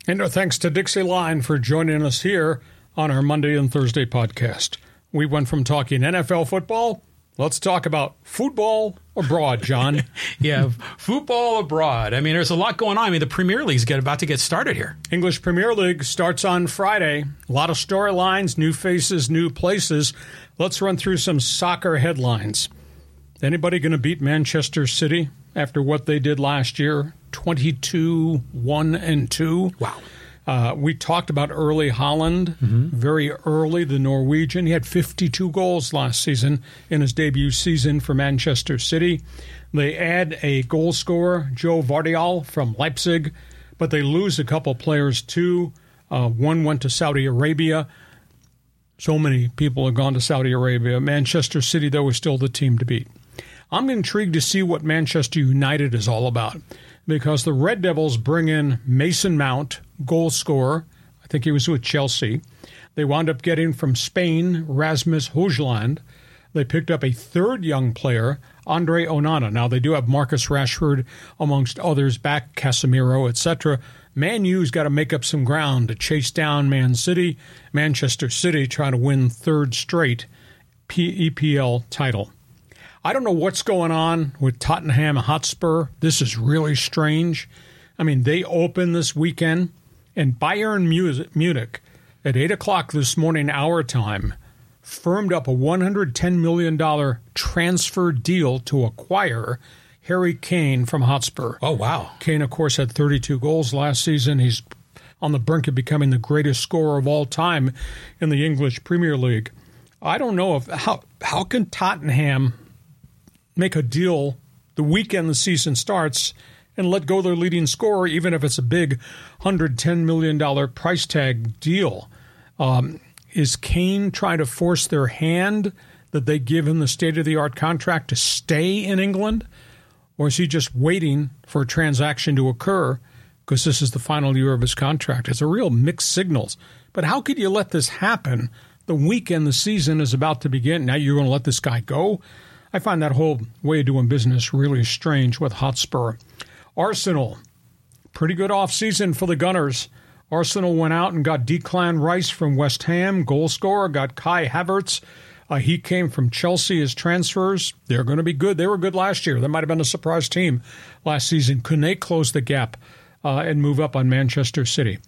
Speaker 1: And our thanks to Dixie Line for joining us here on our Monday and Thursday podcast. We went from talking NFL football Let's talk about football abroad, John.
Speaker 2: yeah, football abroad. I mean, there's a lot going on. I mean, the Premier League's get about to get started here.
Speaker 1: English Premier League starts on Friday. A lot of storylines, new faces, new places. Let's run through some soccer headlines. Anybody going to beat Manchester City after what they did last year? 22 1 and 2.
Speaker 2: Wow.
Speaker 1: Uh, we talked about Erling Haaland, mm-hmm. very early, the Norwegian. He had 52 goals last season in his debut season for Manchester City. They add a goal scorer, Joe Gvardiol from Leipzig, but they lose a couple players too. Uh, one went to Saudi Arabia. So many people have gone to Saudi Arabia. Manchester City, though, is still the team to beat. I'm intrigued to see what Manchester United is all about because the Red Devils bring in Mason Mount, goal scorer. I think he was with Chelsea. They wound up getting from Spain Rasmus Højlund. They picked up a third young player, Andre Onana. Now they do have Marcus Rashford amongst others back, Casemiro, etc. Man U's got to make up some ground to chase down Man City. Manchester City trying to win third straight EPL title. I don't know what's going on with Tottenham Hotspur. This is really strange. I mean, they open this weekend, and Bayern Munich at 8 o'clock this morning, our time, firmed up a $110 million transfer deal to acquire Harry Kane from Hotspur.
Speaker 2: Oh, wow.
Speaker 1: Kane, of course, had 32 goals last season. He's on the brink of becoming the greatest scorer of all time in the English Premier League. I don't know if how how can Tottenham make a deal the weekend the season starts and let go their leading scorer, even if it's a big $110 million price tag deal. Um, is Kane trying to force their hand that they give him the state of the art contract to stay in England? Or is he just waiting for a transaction to occur because this is the final year of his contract? It's a real mixed signals. But how could you let this happen the weekend the season is about to begin? Now you're going to let this guy go? I find that whole way of doing business really strange with Hotspur. Arsenal, pretty good offseason for the Gunners. Arsenal went out and got Declan Rice from West Ham, goal scorer, got Kai Havertz. Uh, he came from Chelsea as transfers. They're going to be good. They were good last year. They might have been a surprise team last season. Can they close the gap uh, and move up on Manchester City?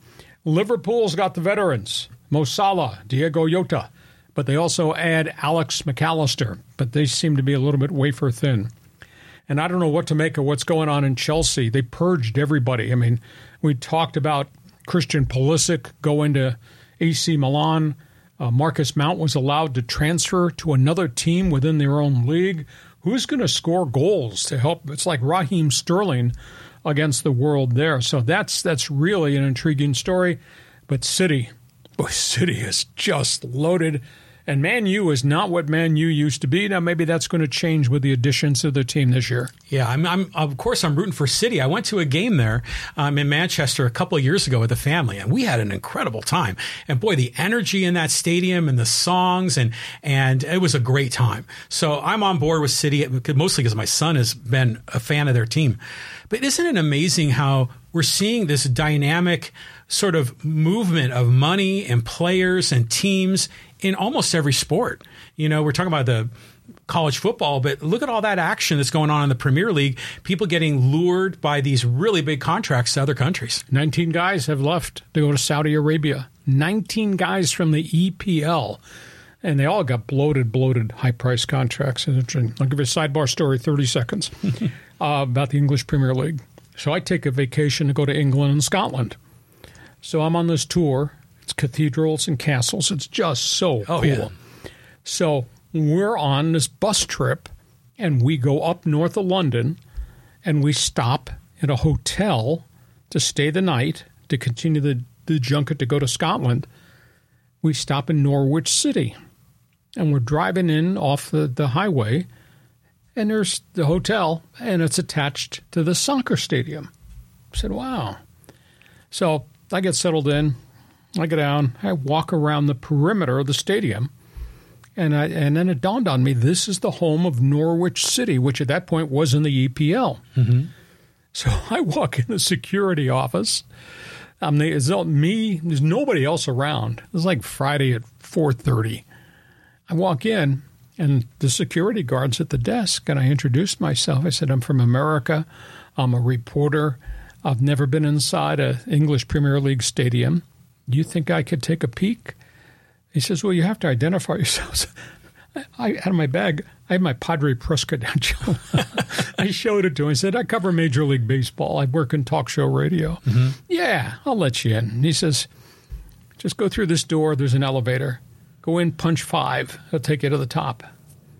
Speaker 1: Liverpool's got the veterans Mo Salah, Diogo Jota, but they also add Alex McAllister, but they seem to be a little bit wafer thin. And I don't know what to make of what's going on in Chelsea. They purged everybody. I mean, we talked about Christian Pulisic going to AC Milan. Uh, Marcus Mount was allowed to transfer to another team within their own league. Who's going to score goals to help? It's like Raheem Sterling against the world there. So that's that's really an intriguing story. But City, boy, City is just loaded. And Man U is not what Man U used to be. Now maybe that's going to change with the additions to the team this year.
Speaker 2: Yeah, I'm, I'm of course I'm rooting for City. I went to a game there um, in Manchester a couple of years ago with the family, and we had an incredible time. And boy, the energy in that stadium and the songs and and it was a great time. So I'm on board with City mostly because my son has been a fan of their team. But isn't it amazing how we're seeing this dynamic sort of movement of money and players and teams in almost every sport. You know, we're talking about the college football, but look at all that action that's going on in the Premier League. People getting lured by these really big contracts to other countries.
Speaker 1: 19 guys have left to go to Saudi Arabia. 19 guys from the EPL. And they all got bloated, bloated, high price contracts. I'll give you a sidebar story, 30 seconds, uh, about the English Premier League. So I take a vacation to go to England and Scotland. So I'm on this tour it's cathedrals and castles. It's just so
Speaker 2: oh,
Speaker 1: cool.
Speaker 2: Yeah.
Speaker 1: So we're on this bus trip and we go up north of London and we stop at a hotel to stay the night to continue the, the junket to go to Scotland. We stop in Norwich City and we're driving in off the, the highway and there's the hotel and it's attached to the soccer stadium. I said, wow. So I get settled in. I go down, I walk around the perimeter of the stadium, and I, and then it dawned on me this is the home of Norwich City, which at that point was in the EPL.
Speaker 2: Mm-hmm.
Speaker 1: So I walk in the security office. Um, it's me. There's nobody else around. It's like Friday at four thirty. I walk in, and the security guard's at the desk, and I introduced myself. I said, "I'm from America. I'm a reporter. I've never been inside a English Premier League stadium." Do you think I could take a peek? He says, Well, you have to identify yourselves. I out of my bag, I had my Padre press credential. I showed it to him. I said, I cover Major League Baseball. I work in talk show radio.
Speaker 2: Mm-hmm.
Speaker 1: Yeah, I'll let you in. And he says, just go through this door. There's an elevator. Go in, punch five. It'll take you to the top.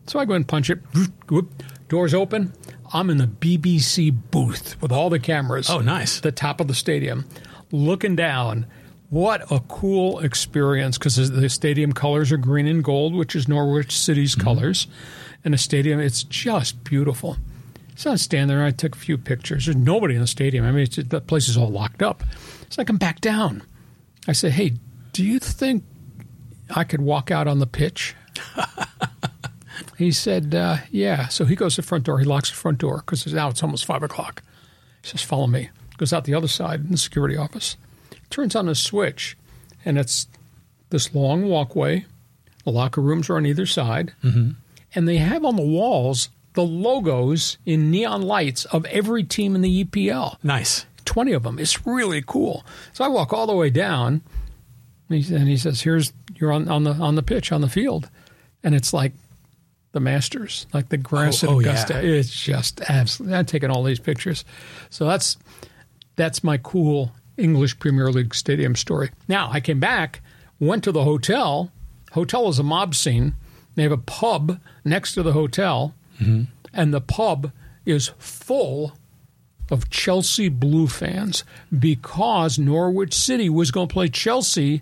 Speaker 1: So I go and punch it. Doors open. I'm in the BBC booth with all the cameras.
Speaker 2: Oh, nice.
Speaker 1: The top of the stadium, looking down what a cool experience because the stadium colors are green and gold, which is Norwich City's mm-hmm. colors. And the stadium, it's just beautiful. So I stand there and I took a few pictures. There's nobody in the stadium. I mean, the place is all locked up. So I come back down. I say, hey, do you think I could walk out on the pitch? he said, uh, yeah. So he goes to the front door. He locks the front door because now it's almost 5 o'clock. He says, follow me. Goes out the other side in the security office turns on a switch, and it's this long walkway. The locker rooms are on either side,
Speaker 2: mm-hmm.
Speaker 1: and they have on the walls the logos in neon lights of every team in the EPL.
Speaker 2: Nice.
Speaker 1: 20 of them. It's really cool. So I walk all the way down, and he, and he says, Here's, you're on, on, the, on the pitch, on the field. and it's like the Masters, like the grass
Speaker 2: Oh,
Speaker 1: at
Speaker 2: oh,
Speaker 1: Augusta.
Speaker 2: yeah.
Speaker 1: It's just absolutely. I'm taking all these pictures, so that's that's my cool English Premier League stadium story. Now I came back, went to the hotel. Hotel is a mob scene. They have a pub next to the hotel, mm-hmm. and the pub is full of Chelsea Blue fans because Norwich City was going to play Chelsea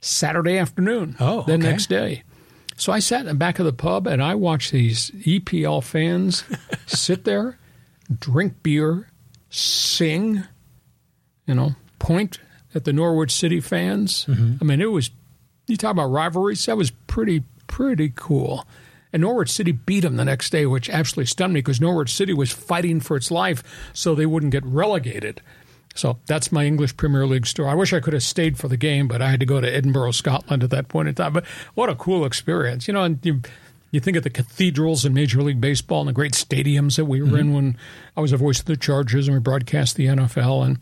Speaker 1: Saturday afternoon.
Speaker 2: Oh,
Speaker 1: the
Speaker 2: okay.
Speaker 1: next day. So I sat in the back of the pub and I watched these EPL fans sit there, drink beer, sing, you know, point at the Norwich City fans. Mm-hmm. I mean, it was, you talk about rivalries, that was pretty, pretty cool. And Norwich City beat them the next day, which absolutely stunned me because Norwich City was fighting for its life so they wouldn't get relegated. So that's my English Premier League story. I wish I could have stayed for the game, but I had to go to Edinburgh, Scotland at that point in time. But what a cool experience. You know, and you, you think of the cathedrals in Major League Baseball and the great stadiums that we were in mm-hmm. when I was a voice of the Chargers and we broadcast the NFL and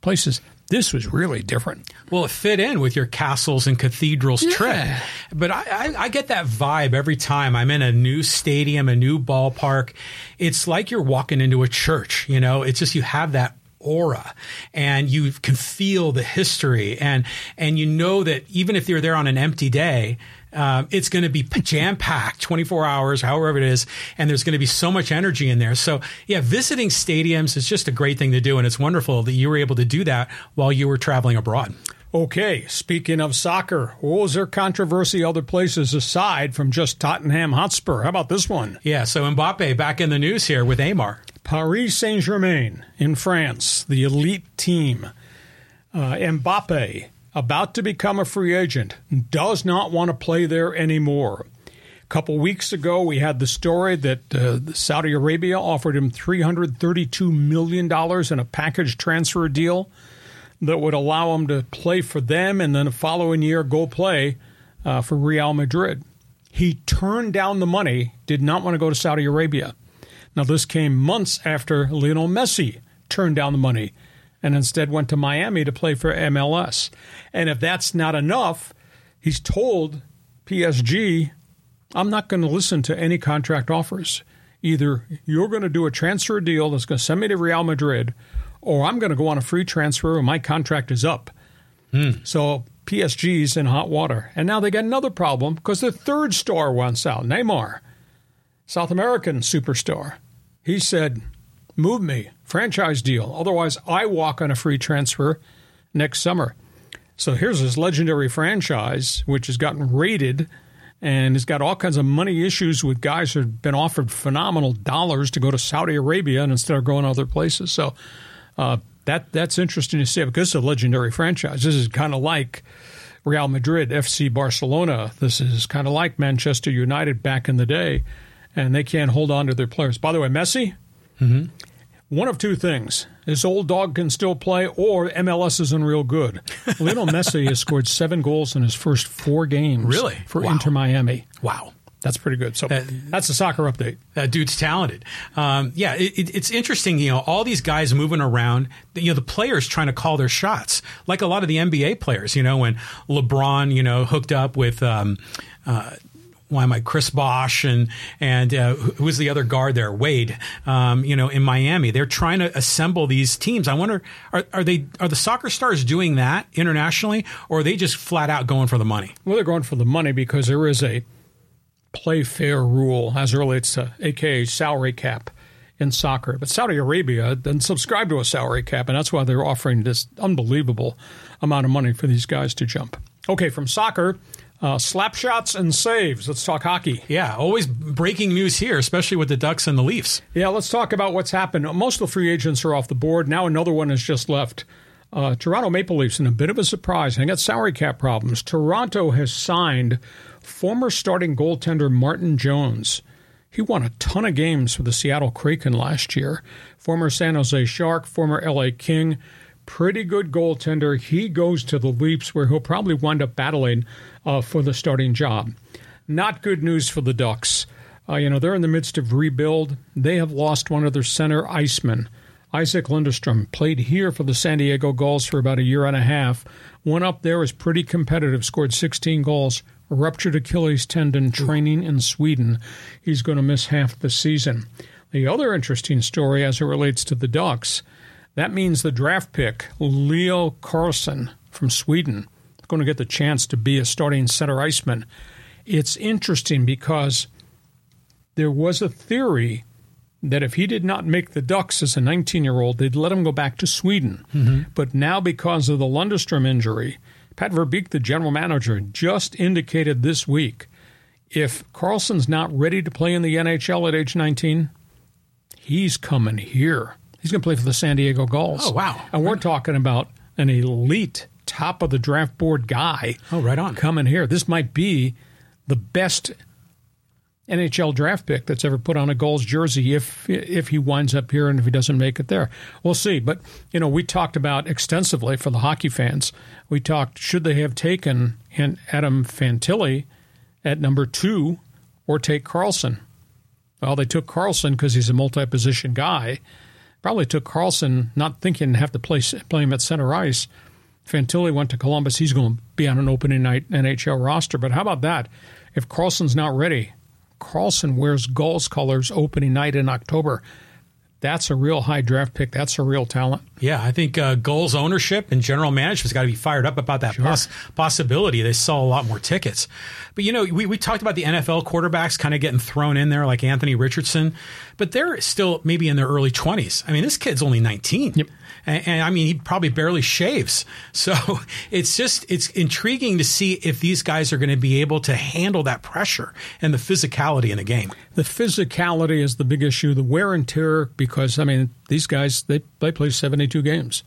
Speaker 1: places. This was really different.
Speaker 2: Well, it fit in with your castles and cathedrals
Speaker 1: Yeah.
Speaker 2: trip. But I, I, I get that vibe every time I'm in a new stadium, a new ballpark. It's like you're walking into a church, you know, it's just you have that aura and you can feel the history and and you know that even if you're there on an empty day um, it's going to be jam packed 24 hours, however it is, and there's going to be so much energy in there. So, yeah, visiting stadiums is just a great thing to do, and it's wonderful that you were able to do that while you were traveling abroad.
Speaker 1: Okay, speaking of soccer, was there controversy other places aside from just Tottenham Hotspur? How about this one?
Speaker 2: Yeah, so Mbappe back in the news here with Amar.
Speaker 1: Paris Saint Germain in France, the elite team. Uh, Mbappe, about to become a free agent, does not want to play there anymore. A couple weeks ago, we had the story that uh, Saudi Arabia offered him $332 million in a package transfer deal that would allow him to play for them and then the following year go play uh, for Real Madrid. He turned down the money, did not want to go to Saudi Arabia. Now, this came months after Lionel Messi turned down the money and instead went to Miami to play for MLS. And if that's not enough, he's told PSG, I'm not going to listen to any contract offers. Either you're going to do a transfer deal that's going to send me to Real Madrid, or I'm going to go on a free transfer and my contract is up. Hmm. So PSG's in hot water. And now they got another problem because their third star wants out, Neymar, South American superstar. He said, Move me, franchise deal. Otherwise, I walk on a free transfer next summer. So here's this legendary franchise, which has gotten raided and has got all kinds of money issues with guys who have been offered phenomenal dollars to go to Saudi Arabia and instead of going other places. So uh, that that's interesting to see because it's a legendary franchise. This is kind of like Real Madrid, FC Barcelona. This is kind of like Manchester United back in the day, and they can't hold on to their players. By the way, Messi, one of two things. His old dog can still play, or MLS isn't real good. Lionel Messi has scored seven goals in his first four games.
Speaker 2: Really?
Speaker 1: For
Speaker 2: Wow.
Speaker 1: Inter Miami.
Speaker 2: Wow.
Speaker 1: That's pretty good. So
Speaker 2: That-
Speaker 1: that's the soccer update.
Speaker 2: That dude's talented. Um, yeah, it, it, it's interesting. You know, all these guys moving around. You know, the players trying to call their shots, like a lot of the NBA players. You know, when LeBron, you know, hooked up with. Um, uh, why am I Chris Bosh and and uh, who was the other guard there? Wade. Um, you know, in Miami, they're trying to assemble these teams. I wonder, are, are they are the soccer stars doing that internationally, or are they just flat out going for the money?
Speaker 1: Well, they're going for the money because there is a play fair rule as it relates to AKA salary cap in soccer. But Saudi Arabia doesn't subscribe to a salary cap, and that's why they're offering this unbelievable amount of money for these guys to jump. Okay, from soccer, uh, slap shots and saves. Let's talk hockey.
Speaker 2: Yeah, always breaking news here, especially with the Ducks and the Leafs.
Speaker 1: Yeah, let's talk about what's happened. Most of the free agents are off the board. Now another one has just left. Uh, Toronto Maple Leafs in a bit of a surprise. They got salary cap problems. Toronto has signed former starting goaltender Martin Jones. He won a ton of games for the Seattle Kraken last year. Former San Jose Shark, former LA King, pretty good goaltender. He goes to the Leafs where he'll probably wind up battling uh, for the starting job. Not good news for the Ducks. Uh, you know, they're in the midst of rebuild. They have lost one of their center icemen. Isac Lundestrom played here for the San Diego Gulls for about a year and a half. Went up there, was pretty competitive, scored 16 goals, ruptured Achilles tendon training in Sweden. He's going to miss half the season. The other interesting story as it relates to the Ducks, that means the draft pick, Leo Carlsson from Sweden, going to get the chance to be a starting center iceman. It's interesting because there was a theory that if he did not make the Ducks as a 19 year old, they'd let him go back to Sweden. Mm-hmm. But now, because of the Lundestrom injury, Pat Verbeek, the general manager, just indicated this week if Carlsson's not ready to play in the NHL at age 19, he's coming here. He's going to play for the San Diego Gulls.
Speaker 2: Oh, wow.
Speaker 1: And we're talking about an elite, top of the draft board guy.
Speaker 2: Oh, right on.
Speaker 1: Coming here. This might be the best NHL draft pick that's ever put on a Gulls jersey if if he winds up here and if he doesn't make it there. We'll see. But you know, we talked about extensively for the hockey fans. We talked should they have taken Adam Fantilli at number two or take Carlsson. Well, they took Carlsson because he's a multi-position guy. Probably took Carlsson not thinking to have to play play him at center ice. Fantilli went to Columbus. He's going to be on an opening night NHL roster. But how about that? If Carlsson's not ready, Carlsson wears Gulls colors opening night in October. That's a real high draft pick. That's a real talent.
Speaker 2: Yeah, I think uh, Gulls ownership and general management's got to be fired up about that sure. poss- possibility. They sell a lot more tickets. But, you know, we, we talked about the NFL quarterbacks kind of getting thrown in there like Anthony Richardson, but they're still maybe in their early 20s. I mean, this kid's only 19. Yep. And, and, I mean, he probably barely shaves. So it's just, it's intriguing to see if these guys are going to be able to handle that pressure and the physicality in the game.
Speaker 1: The physicality is the big issue. The wear and tear, because, I mean, these guys, they, they play 72 games.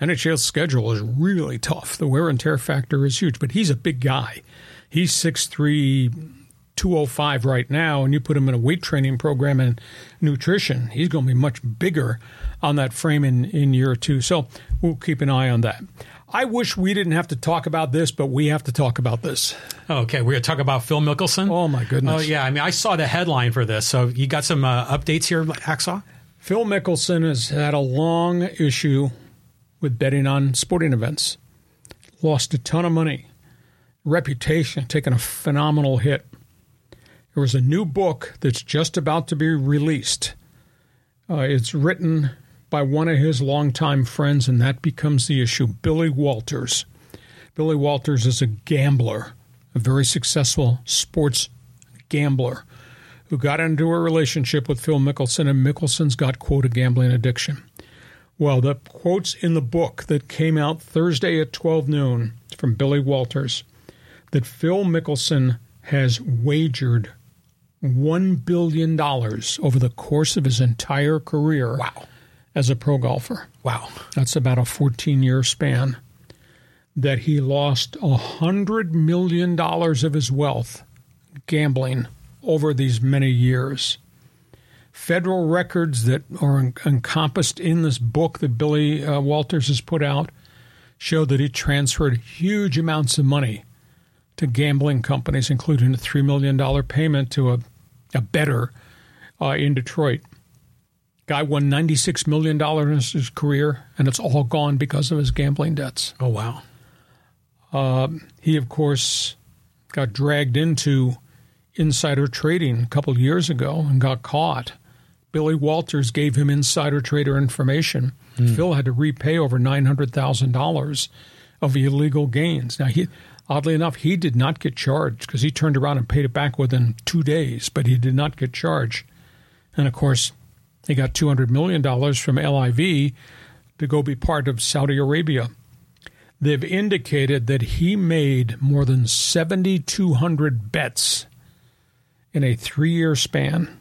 Speaker 1: NHL's schedule is really tough. The wear and tear factor is huge, but he's a big guy. He's 6'3, 205 right now, and you put him in a weight training program and nutrition, he's going to be much bigger on that frame in, in year two. So we'll keep an eye on that. I wish we didn't have to talk about this, but we have to talk about this.
Speaker 2: Okay, we're going to talk about Phil Mickelson.
Speaker 1: Oh my goodness!
Speaker 2: Oh yeah, I mean, I saw the headline for this. So you got some uh, updates here, Hacksaw?
Speaker 1: Phil Mickelson has had a long issue with betting on sporting events. Lost a ton of money, reputation taken a phenomenal hit. There was a new book that's just about to be released. Uh, it's written by one of his longtime friends, and that becomes the issue Billy Walters. Billy Walters is a gambler, a very successful sports gambler who got into a relationship with Phil Mickelson, and Mickelson's got, quote, a gambling addiction. Well, the quotes in the book that came out Thursday at 12 noon from Billy Walters that Phil Mickelson has wagered $1 billion over the course of his entire career.
Speaker 2: Wow
Speaker 1: as a pro golfer.
Speaker 2: Wow.
Speaker 1: That's about a 14 year span. That he lost $100 million of his wealth gambling over these many years. Federal records that are encompassed in this book that Billy uh, Walters has put out show that he transferred huge amounts of money to gambling companies, including a $3 million payment to a, a bettor uh, in Detroit. Guy won $96 million in his career, and it's all gone because of his gambling debts.
Speaker 2: Oh, wow.
Speaker 1: Uh, he, of course, got dragged into insider trading a couple years ago and got caught. Billy Walters gave him insider trader information. Mm. Phil had to repay over $900,000 of illegal gains. Now, he, oddly enough, he did not get charged because he turned around and paid it back within two days, but he did not get charged. And of course, he got $200 million from LIV to go be part of Saudi Arabia. They've indicated that he made more than 7,200 bets in a three year span,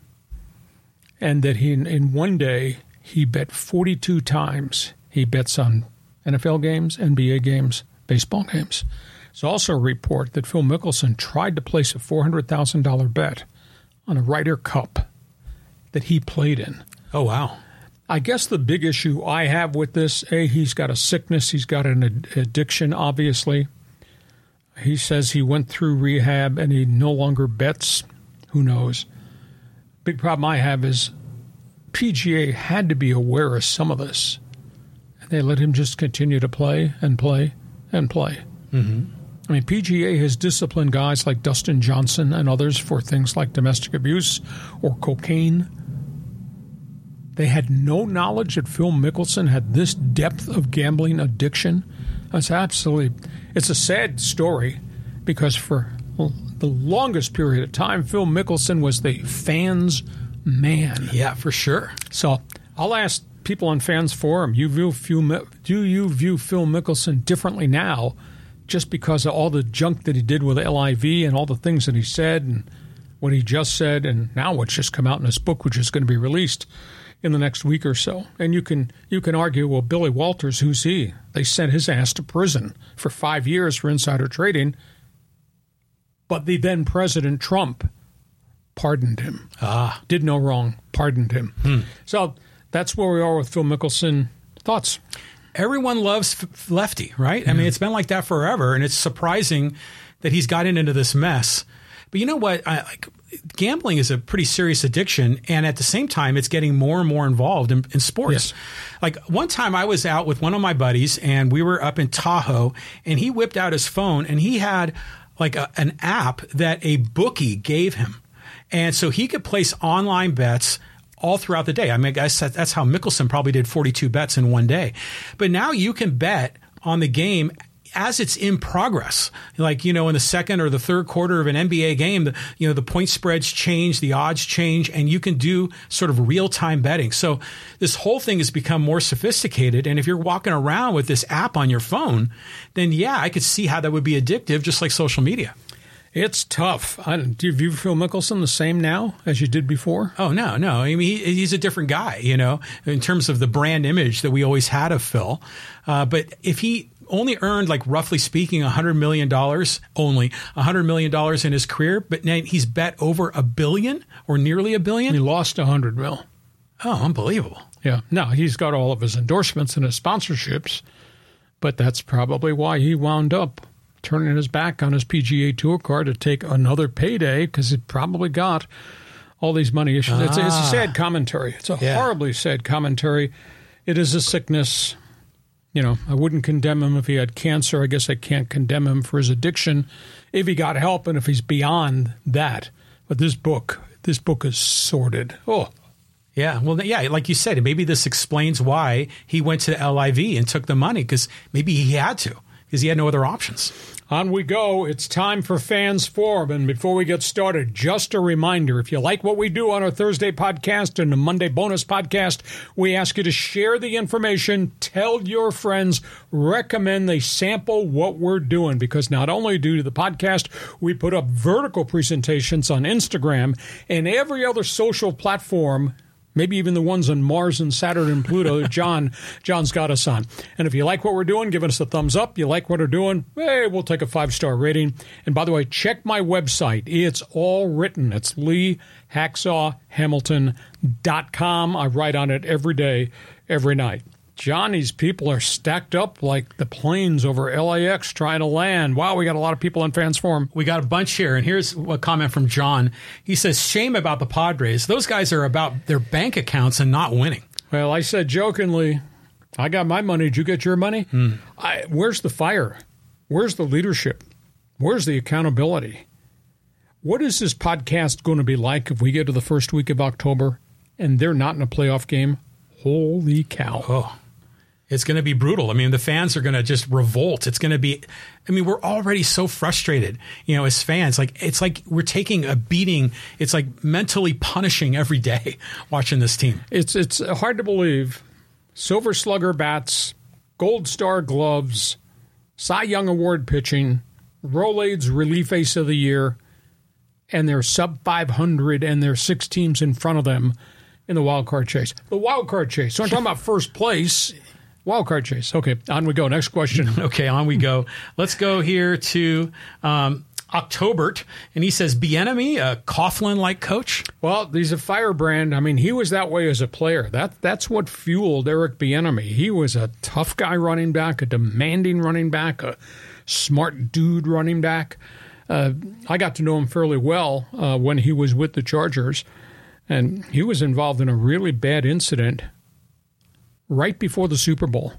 Speaker 1: and that he, in one day, he bet 42 times. He bets on NFL games, NBA games, baseball games. There's also a report that Phil Mickelson tried to place a $400,000 bet on a Ryder Cup that he played in.
Speaker 2: Oh, wow.
Speaker 1: I guess the big issue I have with this, A, he's got a sickness, he's got an addiction, obviously. He says he went through rehab and he no longer bets. Who knows? Big problem I have is PGA had to be aware of some of this. And they let him just continue to play and play and play.
Speaker 2: Mm-hmm.
Speaker 1: I mean, PGA has disciplined guys like Dustin Johnson and others for things like domestic abuse or cocaine. They had no knowledge that Phil Mickelson had this depth of gambling addiction. That's absolutely, it's a sad story because for the longest period of time, Phil Mickelson was the fans' man.
Speaker 2: Yeah, for sure.
Speaker 1: So I'll ask people on Fans Forum, you view Phil, do you view Phil Mickelson differently now just because of all the junk that he did with LIV and all the things that he said and what he just said and now what's just come out in this book, which is going to be released in the next week or so. And you can you can argue, well, Billy Walters, who's he? They sent his ass to prison for five years for insider trading, but the then President Trump pardoned him.
Speaker 2: Ah,
Speaker 1: did no wrong, pardoned him.
Speaker 2: Hmm.
Speaker 1: So that's where we are with Phil Mickelson. Thoughts?
Speaker 2: Everyone loves Lefty, right? I mean, it's been like that forever, and it's surprising that he's gotten into this mess. But you know what? I, like, gambling is a pretty serious addiction, and at the same time, it's getting more and more involved in, in sports. Yes. Like one time, I was out with one of my buddies, and we were up in Tahoe, and he whipped out his phone, and he had like a, an app that a bookie gave him, and so he could place online bets all throughout the day. I mean, I guess that's how Mickelson probably did 42 bets in one day. But now you can bet on the game as it's in progress. Like, you know, in the second or the third quarter of an NBA game, the, you know, the point spreads change, the odds change, and you can do sort of real time betting. So this whole thing has become more sophisticated. And if you're walking around with this app on your phone, then yeah, I could see how that would be addictive, just like social media.
Speaker 1: It's tough. I, do you view Phil Mickelson the same now as you did before?
Speaker 2: Oh no, no. I mean, he, he's a different guy, you know, in terms of the brand image that we always had of Phil. Uh, but if he only earned like roughly speaking $100 million only $100 million in his career but now he's bet over a billion or nearly a billion?
Speaker 1: He lost 100 mil.
Speaker 2: Oh unbelievable.
Speaker 1: Yeah. Now he's got all of his endorsements and his sponsorships but that's probably why he wound up turning his back on his pga tour card to take another payday because he probably got all these money issues. Ah. it's, a, it's, a, ah. sad commentary. It's a yeah. horribly sad commentary. It is a sickness you know, I wouldn't condemn him if he had cancer. I guess I can't condemn him for his addiction if he got help and if he's beyond that. But this book, this book is sordid. Oh.
Speaker 2: Yeah, well, yeah, like you said, maybe this explains why he went to LIV and took the money because maybe he had to because he had no other options.
Speaker 1: On we go. It's time for Fans Forum. And before we get started, just a reminder if you like what we do on our Thursday podcast and the Monday bonus podcast, we ask you to share the information, tell your friends, recommend they sample what we're doing because not only do the podcast, we put up vertical presentations on Instagram and every other social platform maybe even the ones on Mars and Saturn and Pluto. John, John's got us on. And if you like what we're doing, give us a thumbs up. You like what we're doing, hey, we'll take a five star rating. And by the way, check my website. It's all written. It's leehacksawhamilton.com. I write on it every day, every night. Johnny's people are stacked up like the planes over LAX trying to land. Wow, we got a lot of people in Fans Forum.
Speaker 2: We got a bunch here. And here's a comment from John. He says, Shame about the Padres. Those guys are about their bank accounts and not winning.
Speaker 1: Well, I said jokingly, I got my money. Did you get your money? Hmm. I, where's the fire? Where's the leadership? Where's the accountability? What is this podcast going to be like if we get to the first week of October and they're not in a playoff game? Holy cow.
Speaker 2: Oh. It's going to be brutal. I mean, the fans are going to just revolt. It's going to be, I mean, we're already so frustrated, you know, as fans. Like, it's like we're taking a beating. It's like mentally punishing every day watching this team.
Speaker 1: It's, it's hard to believe. Silver Slugger bats, Gold Star gloves, Cy Young Award pitching, Rolaids Relief Ace of the Year, and they're sub 500 and there's six teams in front of them in the wild card chase. The wild card chase. So I'm talking about first place Wild card chase. Okay, on we go. Next question.
Speaker 2: okay, on we go. Let's go here to um, Octobert, and he says, "Bieniemy, a Coughlin-like coach."
Speaker 1: Well, he's a firebrand. I mean, he was that way as a player. That that's what fueled Eric Bieniemy. He was a tough guy running back, a demanding running back, a smart dude running back. Uh, I got to know him fairly well uh, when he was with the Chargers, and he was involved in a really bad incident right before the Super Bowl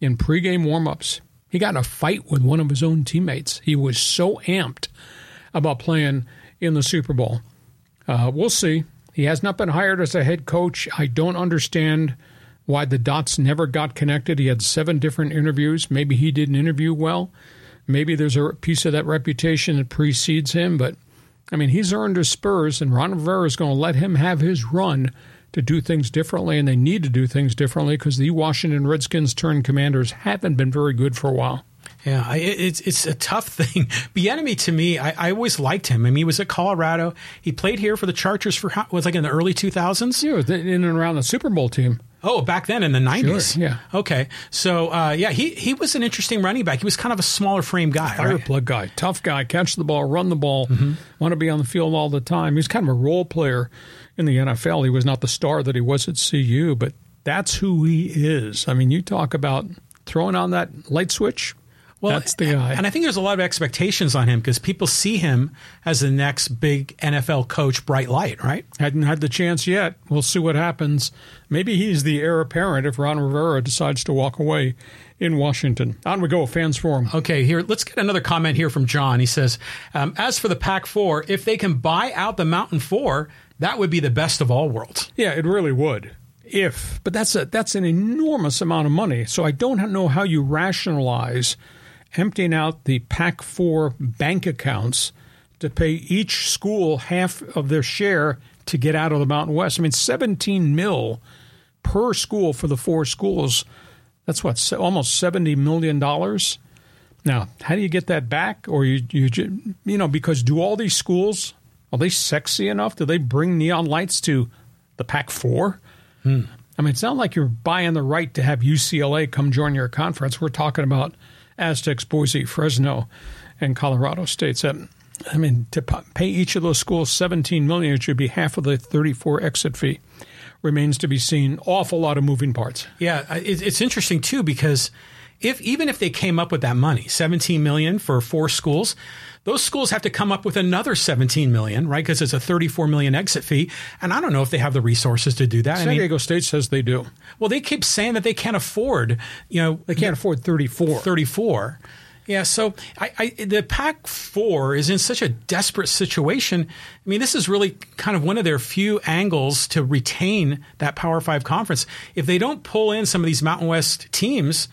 Speaker 1: in pregame warmups. He got in a fight with one of his own teammates. He was so amped about playing in the Super Bowl. Uh, we'll see. He has not been hired as a head coach. I don't understand why the dots never got connected. He had seven different interviews. Maybe he didn't interview well. Maybe there's a piece of that reputation that precedes him. But, I mean, he's earned his spurs, and Ron Rivera is going to let him have his run to do things differently, and they need to do things differently because the Washington Redskins turned commanders haven't been very good for a while.
Speaker 2: Yeah, it's it's a tough thing. Bieniemy to me, I, I, always liked him. I mean, he was at Colorado. He played here for the Chargers for was like in the early two thousands.
Speaker 1: Yeah, in and around the Super Bowl team.
Speaker 2: Oh, back then in the nineties.
Speaker 1: Sure, yeah.
Speaker 2: Okay. So uh, yeah, he he was an interesting running back. He was kind of a smaller frame guy,
Speaker 1: fire
Speaker 2: right?
Speaker 1: plug guy, tough guy, catch the ball, run the ball, mm-hmm. want to be on the field all the time. He's kind of a role player in the NFL. He was not the star that he was at CU, but that's who he is. I mean, you talk about throwing on that light switch. Well, that's the guy.
Speaker 2: And I think there's a lot of expectations on him because people see him as the next big NFL coach, bright light, right?
Speaker 1: Hadn't had the chance yet. We'll see what happens. Maybe he's the heir apparent if Ron Rivera decides to walk away in Washington. On we go, fans forum.
Speaker 2: Okay, here, let's get another comment here from John. He says, um, As for the Pac 4, if they can buy out the Mountain 4, that would be the best of all worlds.
Speaker 1: Yeah, it really would. If, but that's a that's an enormous amount of money. So I don't know how you rationalize emptying out the Pac 4 bank accounts to pay each school half of their share to get out of the Mountain West. I mean, 17 mil per school for the four schools. That's what almost 70 million dollars. Now, how do you get that back? Or you you you know because do all these schools are they sexy enough? Do they bring neon lights to the Pac 4? Hmm. I mean, it's not like you're buying the right to have UCLA come join your conference. We're talking about Aztecs, Boise, Fresno, and Colorado states. I mean, to pay each of those schools 17 million, it should be half of the 34 exit fee. Remains to be seen. Awful lot of moving parts.
Speaker 2: Yeah, it's interesting too because if even if they came up with that money, 17 million for four schools, those schools have to come up with another 17 million, right? Because it's a 34 million exit fee. And I don't know if they have the resources to do that.
Speaker 1: San
Speaker 2: I mean,
Speaker 1: Diego State says they do.
Speaker 2: Well, they keep saying that they can't afford, you know,
Speaker 1: they can't afford 34.
Speaker 2: 34. Yeah, so I, I, the Pac Four is in such a desperate situation. I mean, this is really kind of one of their few angles to retain that Power Five conference. If they don't pull in some of these Mountain West teams,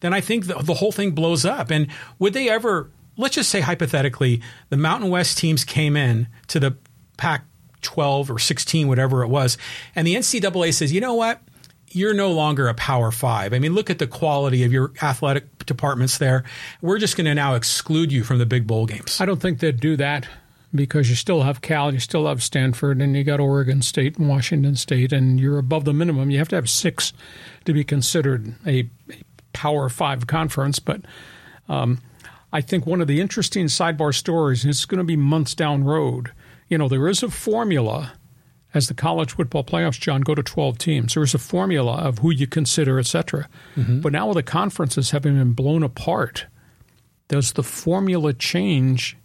Speaker 2: then I think the, the whole thing blows up. And would they ever let's just say hypothetically, the Mountain West teams came in to the Pac 12 or 16, whatever it was, and the NCAA says, you know what? You're no longer a Power Five. I mean, look at the quality of your athletic departments there. We're just going to now exclude you from the big bowl games.
Speaker 1: I don't think they'd do that because you still have Cal, you still have Stanford, and you got Oregon State and Washington State, and you're above the minimum. You have to have six to be considered a, Power Five conference, but. Um, I think one of the interesting sidebar stories, and it's going to be months down road, you know, there is a formula as the college football playoffs, John, go to 12 teams. There is a formula of who you consider, et cetera. Mm-hmm. But now with the conferences having been blown apart, does the formula change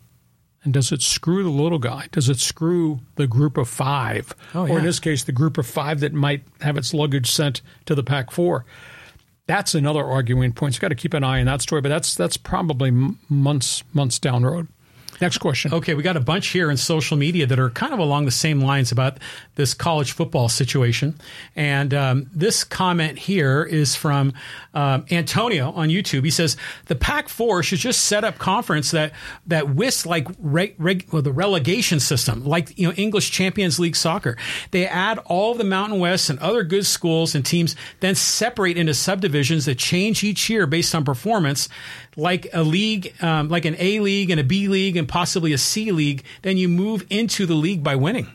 Speaker 1: and does it screw the little guy? Does it screw the group of five?
Speaker 2: Oh,
Speaker 1: yeah. Or in this case, the group of five that might have its luggage sent to the Pac 4? That's another arguing point. You've got to keep an eye on that story, but that's that's probably months months down the road. Next question.
Speaker 2: Okay, we got a bunch here in social media that are kind of along the same lines about this college football situation. And um, this comment here is from um, Antonio on YouTube. He says the Pac-4 should just set up conference that that whisks like reg, well, the relegation system, like you know English Champions League soccer. They add all the Mountain West and other good schools and teams, then separate into subdivisions that change each year based on performance like a league, um, like an A league and a B league and possibly a C league, then you move into the league by winning.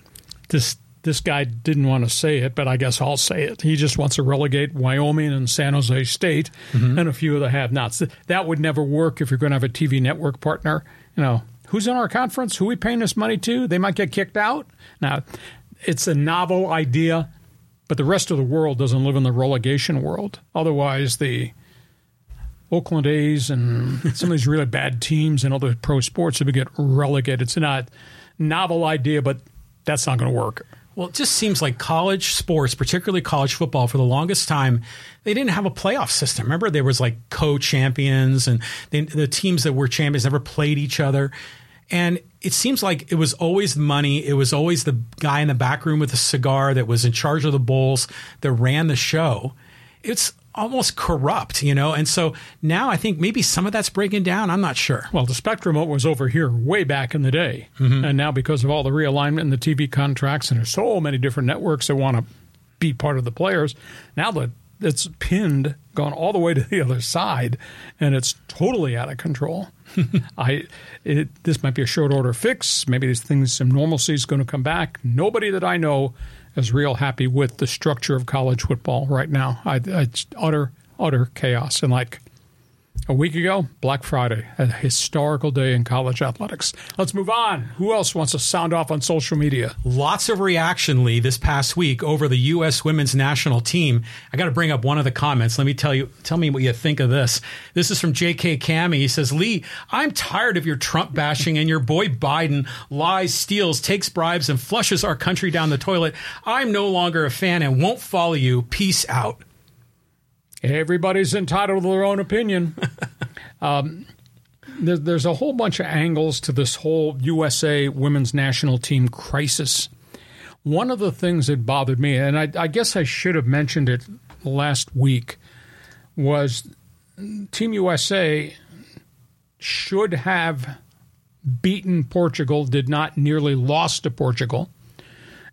Speaker 1: This this guy didn't want to say it, but I guess I'll say it. He just wants to relegate Wyoming and San Jose State mm-hmm. and a few of the have-nots. That would never work if you're going to have a TV network partner. You know, who's in our conference? Who we paying this money to? They might get kicked out. Now, it's a novel idea, but the rest of the world doesn't live in the relegation world. Otherwise, the Oakland A's and some of these really bad teams and other pro sports that would get relegated. It's not novel idea, but that's not going to work.
Speaker 2: Well, it just seems like college sports, particularly college football, for the longest time, they didn't have a playoff system. Remember, there was like co-champions, and they, the teams that were champions never played each other. And it seems like it was always money. It was always the guy in the back room with a cigar that was in charge of the bowls that ran the show. It's almost corrupt, you know? And so now I think maybe some of that's breaking down. I'm not sure.
Speaker 1: Well, the Spectrum was over here way back in the day. Mm-hmm. And now, because of all the realignment and the TV contracts, and there's so many different networks that want to be part of the players, now that it's pinned, gone all the way to the other side, and it's totally out of control. I, it, this might be a short order fix. Maybe these things, some normalcy is going to come back. Nobody that I know is real happy with the structure of college football right now. I, it's utter, utter chaos. And like a week ago, Black Friday, a historical day in college athletics. Let's move on. Who else wants to sound off on social media?
Speaker 2: Lots of reaction, Lee, this past week over the U.S. women's national team. I got to bring up one of the comments. Let me tell you, tell me what you think of this. This is from J.K. Cami. He says, Lee, I'm tired of your Trump bashing and your boy Biden lies, steals, takes bribes, and flushes our country down the toilet. I'm no longer a fan and won't follow you. Peace out.
Speaker 1: Everybody's entitled to their own opinion. um, there, there's a whole bunch of angles to this whole USA women's national team crisis. One of the things that bothered me, and I, I guess I should have mentioned it last week, was Team USA should have beaten Portugal, did not nearly lost to Portugal.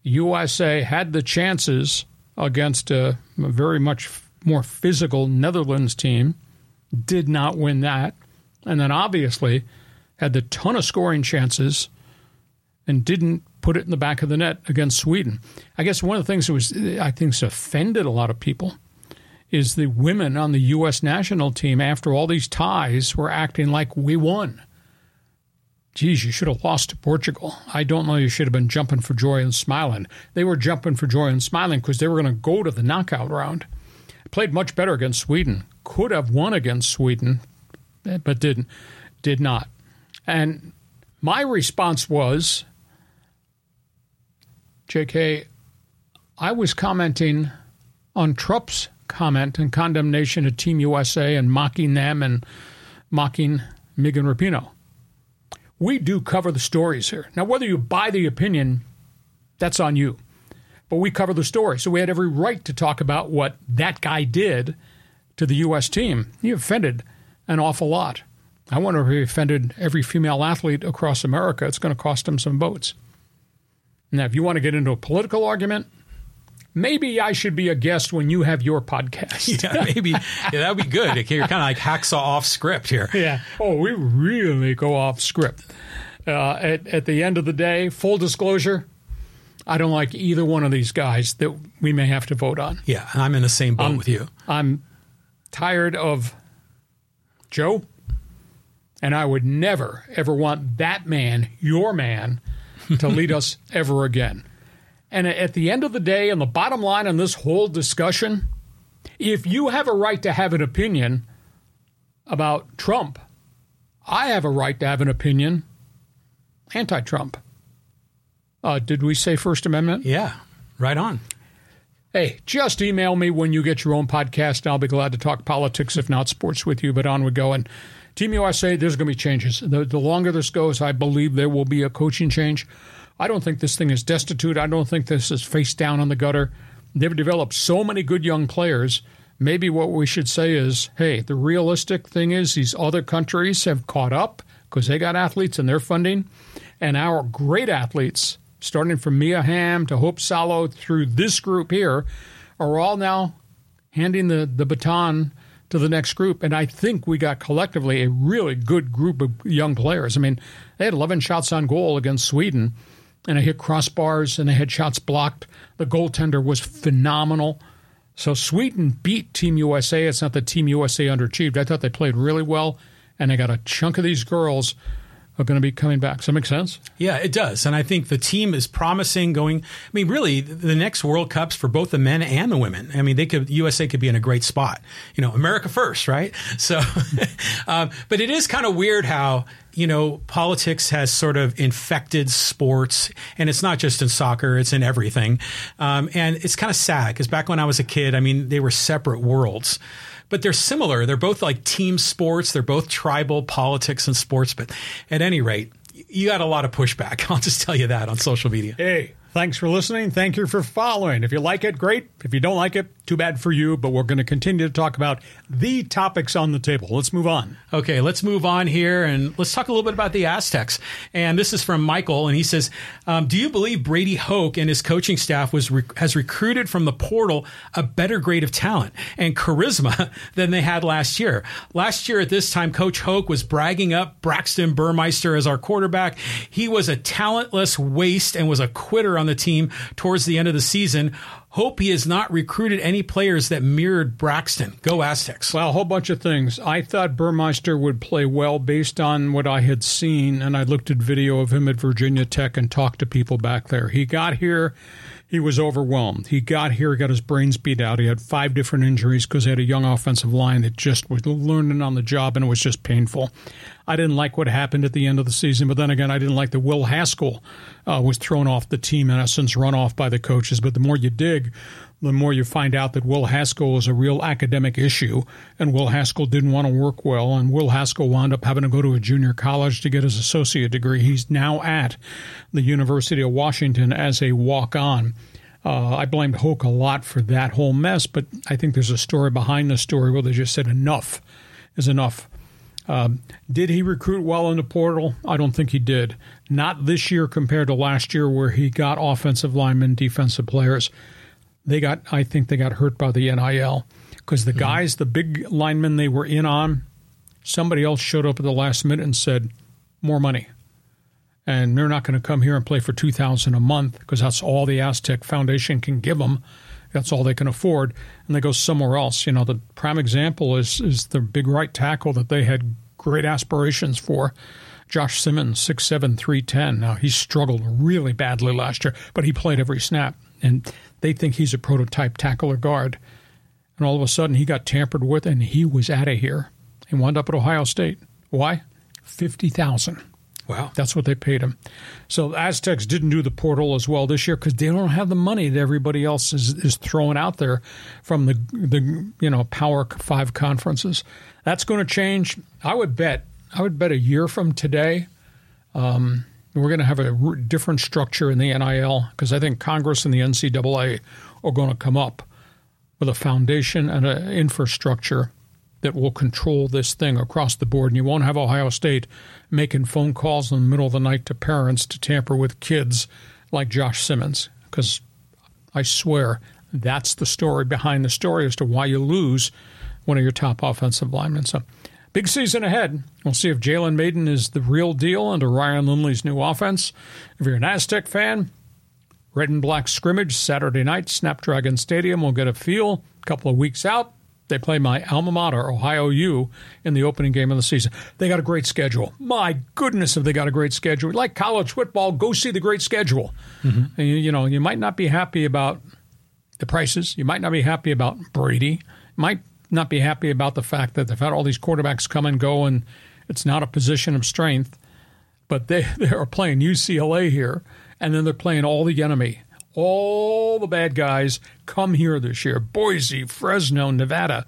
Speaker 1: USA had the chances against a, a very much more physical Netherlands team, did not win that, and then obviously had the ton of scoring chances and didn't put it in the back of the net against Sweden. I guess one of the things that was I think offended a lot of people is the women on the U.S. national team after all these ties were acting like we won. Geez, you should have lost to Portugal. I don't know. You should have been jumping for joy and smiling. They were jumping for joy and smiling because they were going to go to the knockout round. Played much better against Sweden. Could have won against Sweden, eh, but didn't. Did not. And my response was, JK, I was commenting on Trump's comment and condemnation of Team USA and mocking them and mocking Megan Rapinoe. We do cover the stories here. Now, whether you buy the opinion, that's on you but we cover the story. So we had every right to talk about what that guy did to the U.S. team. He offended an awful lot. I wonder if he offended every female athlete across America. It's going to cost him some votes. Now, if you want to get into a political argument, maybe I should be a guest when you have your podcast.
Speaker 2: yeah, maybe yeah, that would be good. You're kind of like hacksaw off script here.
Speaker 1: Yeah. Oh, we really go off script. Uh, at, at the end of the day, full disclosure, I don't like either one of these guys that we may have to vote on.
Speaker 2: Yeah, I'm in the same boat
Speaker 1: I'm,
Speaker 2: with you.
Speaker 1: I'm tired of Joe, and I would never, ever want that man, your man, to lead us ever again. And at the end of the day, and the bottom line on this whole discussion, if you have a right to have an opinion about Trump, I have a right to have an opinion anti Trump. Uh, did we say First Amendment?
Speaker 2: Yeah, right on.
Speaker 1: Hey, just email me when you get your own podcast. I'll be glad to talk politics, if not sports, with you. But on we go. And Team USA, there's going to be changes. The, the longer this goes, I believe there will be a coaching change. I don't think this thing is destitute. I don't think this is face down on the gutter. They've developed so many good young players. Maybe what we should say is hey, the realistic thing is these other countries have caught up because they got athletes and they're funding. And our great athletes starting from Mia Hamm to Hope Solo through this group here, are all now handing the, the baton to the next group. And I think we got collectively a really good group of young players. I mean, they had 11 shots on goal against Sweden, and they hit crossbars and they had shots blocked. The goaltender was phenomenal. So Sweden beat Team USA. It's not that Team USA underachieved. I thought they played really well, and they got a chunk of these girls are going to be coming back. Does that make sense?
Speaker 2: Yeah, it does. And I think the team is promising going. I mean, really, the next World Cups for both the men and the women. I mean, they could USA could be in a great spot. You know, America first, right? So, um, but it is kind of weird how you know, politics has sort of infected sports, and it's not just in soccer; it's in everything. Um, and it's kind of sad because back when I was a kid, I mean, they were separate worlds but they're similar. They're both like team sports. They're both tribal politics and sports. But at any rate, you got a lot of pushback. I'll just tell you that on social media.
Speaker 1: Hey, thanks for listening. Thank you for following. If you like it, great. If you don't like it, too bad for you. But we're going to continue to talk about the topics on the table. Let's move on.
Speaker 2: Okay, let's move on here and let's talk a little bit about the Aztecs. And this is from Michael, and he says, um, "Do you believe Brady Hoke and his coaching staff was rec- has recruited from the portal a better grade of talent and charisma than they had last year? Last year at this time, Coach Hoke was bragging up Braxton Burmeister as our quarterback. He was a talentless waste and was a quitter on the team towards the end of the season." Hope he has not recruited any players that mirrored Braxton. Go Aztecs.
Speaker 1: Well, a whole bunch of things. I thought Burmeister would play well based on what I had seen, and I looked at video of him at Virginia Tech and talked to people back there. He got here, he was overwhelmed. He got here, got his brains beat out. He had five different injuries because he had a young offensive line that just was learning on the job, and it was just painful. I didn't like what happened at the end of the season, but then again, I didn't like that Will Haskell uh, was thrown off the team, in essence, run off by the coaches. But the more you dig, the more you find out that Will Haskell is a real academic issue, and Will Haskell didn't want to work well, and Will Haskell wound up having to go to a junior college to get his associate degree. He's now at the University of Washington as a walk on. Uh, I blamed Hoke a lot for that whole mess, but I think there's a story behind the story where they just said enough is enough. Um, did he recruit well in the portal? I don't think he did. Not this year compared to last year, where he got offensive linemen, defensive players. They got, I think, they got hurt by the NIL because the mm-hmm. guys, the big linemen they were in on, somebody else showed up at the last minute and said, "More money," and they're not going to come here and play for two thousand a month because that's all the Aztec Foundation can give them. That's all they can afford, and they go somewhere else. You know, the prime example is is the big right tackle that they had great aspirations for. Josh Simmons, six seven three ten. Now he struggled really badly last year, but he played every snap, and they think he's a prototype tackle or guard. And all of a sudden, he got tampered with, and he was out of here and wound up at Ohio State. Why? Fifty thousand.
Speaker 2: Wow.
Speaker 1: That's what they paid him. So Aztecs didn't do the portal as well this year because they don't have the money that everybody else is, is throwing out there from the the you know Power Five conferences. That's going to change. I would bet. I would bet a year from today, um, we're going to have a different structure in the NIL because I think Congress and the NCAA are going to come up with a foundation and an infrastructure that will control this thing across the board. And you won't have Ohio State making phone calls in the middle of the night to parents to tamper with kids like Josh Simmons. Because I swear that's the story behind the story as to why you lose one of your top offensive linemen. So big season ahead. We'll see if Jalen Mayden is the real deal under Ryan Lindley's new offense. If you're an Aztec fan, red and black scrimmage Saturday night, Snapdragon Stadium. We'll get a feel a couple of weeks out. They play my alma mater, Ohio U, in the opening game of the season. They got a great schedule. My goodness, have they got a great schedule? Like college football, go see the great schedule. Mm-hmm. You, you know, you might not be happy about the prices. You might not be happy about Brady. You might not be happy about the fact that they've had all these quarterbacks come and go, and it's not a position of strength. But they, they are playing UCLA here, and then they're playing all the enemy all the bad guys come here this year. Boise, Fresno, Nevada.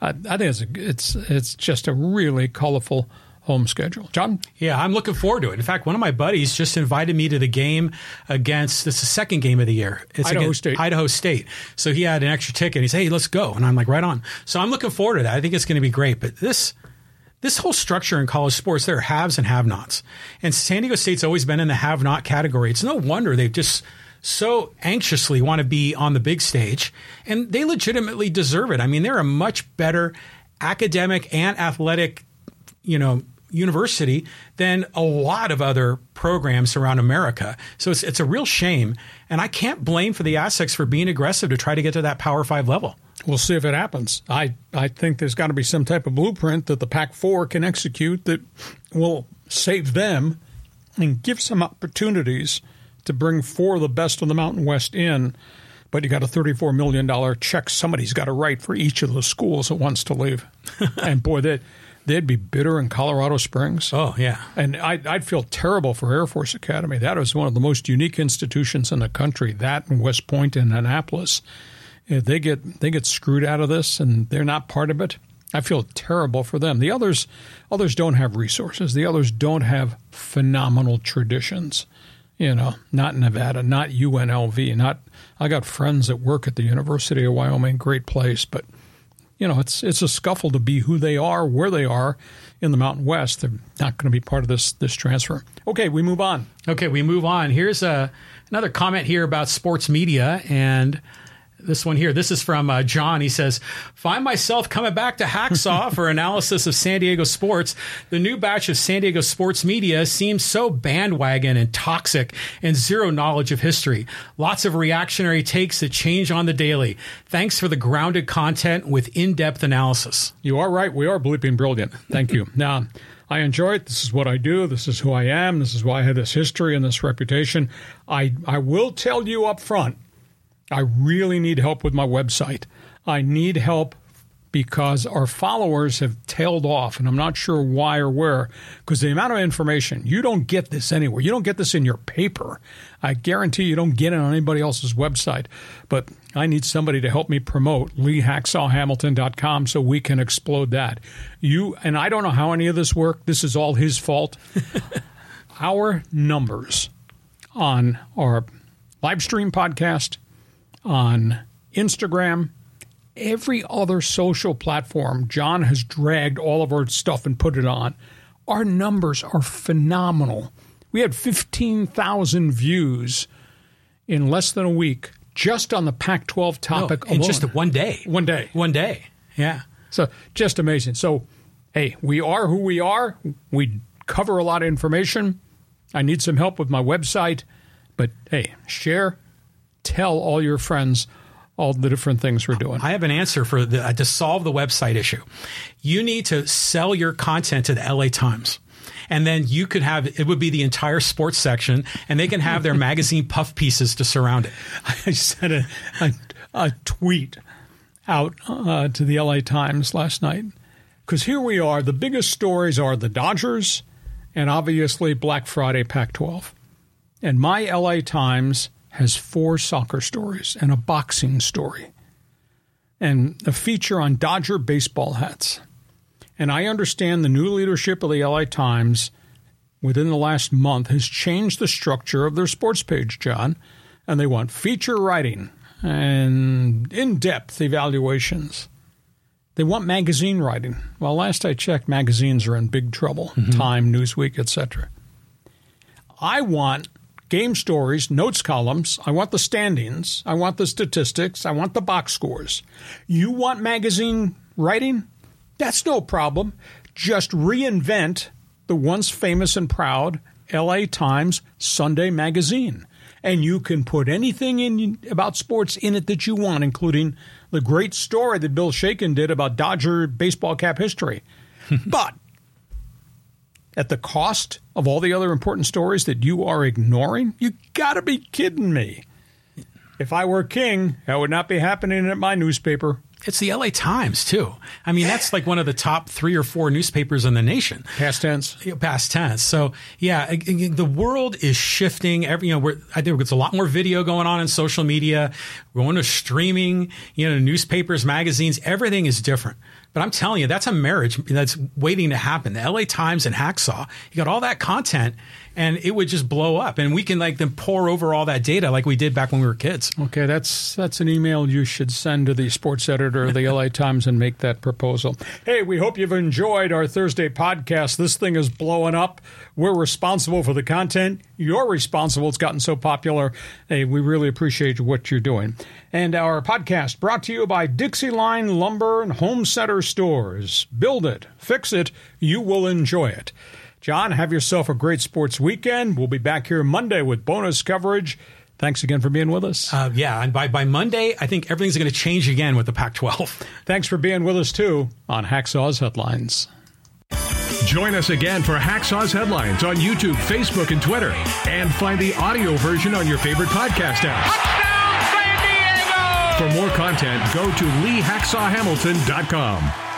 Speaker 1: I think it's a, it's it's just a really colorful home schedule. John?
Speaker 2: Yeah, I'm looking forward to it. In fact, one of my buddies just invited me to the game against it's the second game of the year. It's
Speaker 1: Idaho State.
Speaker 2: Idaho State. So he had an extra ticket. He said, "Hey, let's go." And I'm like, "Right on." So I'm looking forward to that. I think it's going to be great. But this this whole structure in college sports, there are haves and have-nots. And San Diego State's always been in the have-not category. It's no wonder they've just so anxiously want to be on the big stage, and they legitimately deserve it. I mean, they're a much better academic and athletic, you know, university than a lot of other programs around America. So it's it's a real shame, and I can't blame for the Aztecs for being aggressive to try to get to that Power Five level.
Speaker 1: We'll see if it happens. I, I think there's got to be some type of blueprint that the Pac 4 can execute that will save them and give some opportunities to bring four of the best of the Mountain West in, but you got a $34 million check somebody's got to write for each of the schools that wants to leave. and boy, that they'd be bitter in Colorado Springs.
Speaker 2: Oh yeah,
Speaker 1: And I'd, I'd feel terrible for Air Force Academy. That is one of the most unique institutions in the country. That and West Point and Annapolis, If they get they get screwed out of this, and they're not part of it. I feel terrible for them. The others, others don't have resources. The others don't have phenomenal traditions. You know, not Nevada, not UNLV, not. I got friends that work at the University of Wyoming, great place, but you know, it's it's a scuffle to be who they are, where they are in the Mountain West. They're not going to be part of this this transfer. Okay, we move on.
Speaker 2: Okay, we move on. Here's a, another comment here about sports media and this one here. This is from uh, John. He says, Find myself coming back to Hacksaw for analysis of San Diego sports. The new batch of San Diego sports media seems so bandwagon and toxic and zero knowledge of history. Lots of reactionary takes that change on the daily. Thanks for the grounded content with in depth analysis.
Speaker 1: You are right. We are bleeping brilliant. Thank you. now, I enjoy it. This is what I do. This is who I am. This is why I have this history and this reputation. I, I will tell you up front, I really need help with my website. I need help because our followers have tailed off, and I'm not sure why or where, because the amount of information, you don't get this anywhere. You don't get this in your paper. I guarantee you don't get it on anybody else's website. But I need somebody to help me promote leehacksawhamilton.com so we can explode that. You and I don't know how any of this worked. This is all his fault. our numbers on our live stream podcast, on Instagram, every other social platform, John has dragged all of our stuff and put it on. Our numbers are phenomenal. We had 15,000 views in less than a week just on the Pac 12 topic
Speaker 2: in
Speaker 1: alone.
Speaker 2: just one day.
Speaker 1: One day.
Speaker 2: One day. Yeah.
Speaker 1: So just amazing. So, hey, we are who we are. We cover a lot of information. I need some help with my website, but hey, share, tell all your friends all the different things we're doing.
Speaker 2: I have an answer for the, uh, to solve the website issue. You need to sell your content to the LA Times. And then you could have it would be the entire sports section, and they can have their magazine puff pieces to surround it.
Speaker 1: I sent a, a, a tweet out uh, to the LA Times last night because here we are. The biggest stories are the Dodgers and obviously Black Friday Pac 12. And my LA Times has four soccer stories and a boxing story and a feature on Dodger baseball hats. And I understand the new leadership of the LA Times within the last month has changed the structure of their sports page, John, and they want feature writing and in depth evaluations. They want magazine writing. Well, last I checked, magazines are in big trouble mm-hmm. Time, Newsweek, etc. I want game stories, notes columns. I want the standings. I want the statistics. I want the box scores. You want magazine writing? That's no problem. Just reinvent the once famous and proud LA Times Sunday magazine. And you can put anything in about sports in it that you want, including the great story that Bill Shaikin did about Dodger baseball cap history. but at the cost of all the other important stories that you are ignoring, you got to be kidding me. If I were king, that would not be happening at my newspaper.
Speaker 2: It's the LA Times too. I mean, that's like one of the top three or four newspapers in the nation.
Speaker 1: Past tense.
Speaker 2: Past tense. So yeah, the world is shifting. Every you know, we're, I think there's a lot more video going on in social media. We're going to streaming. You know, newspapers, magazines. Everything is different. But I'm telling you, that's a marriage that's waiting to happen. The LA Times and Hacksaw, you got all that content and it would just blow up. And we can like then pour over all that data like we did back when we were kids.
Speaker 1: Okay, that's that's an email you should send to the sports editor of the LA Times and make that proposal. Hey, we hope you've enjoyed our Thursday podcast. This thing is blowing up. We're responsible for the content. You're responsible. It's gotten so popular. Hey, we really appreciate what you're doing. And our podcast brought to you by Dixieline Lumber and Home Center Stores. Build it, fix it, you will enjoy it. John, have yourself a great sports weekend. We'll be back here Monday with bonus coverage. Thanks again for being with us.
Speaker 2: Uh, yeah, and by, by Monday, I think everything's going to change again with the Pac 12.
Speaker 1: Thanks for being with us, too, on Hacksaw's Headlines.
Speaker 3: Join us again for Hacksaw's Headlines on YouTube, Facebook, and Twitter. And find the audio version on your favorite podcast app. For more content, go to leehacksawhamilton.com.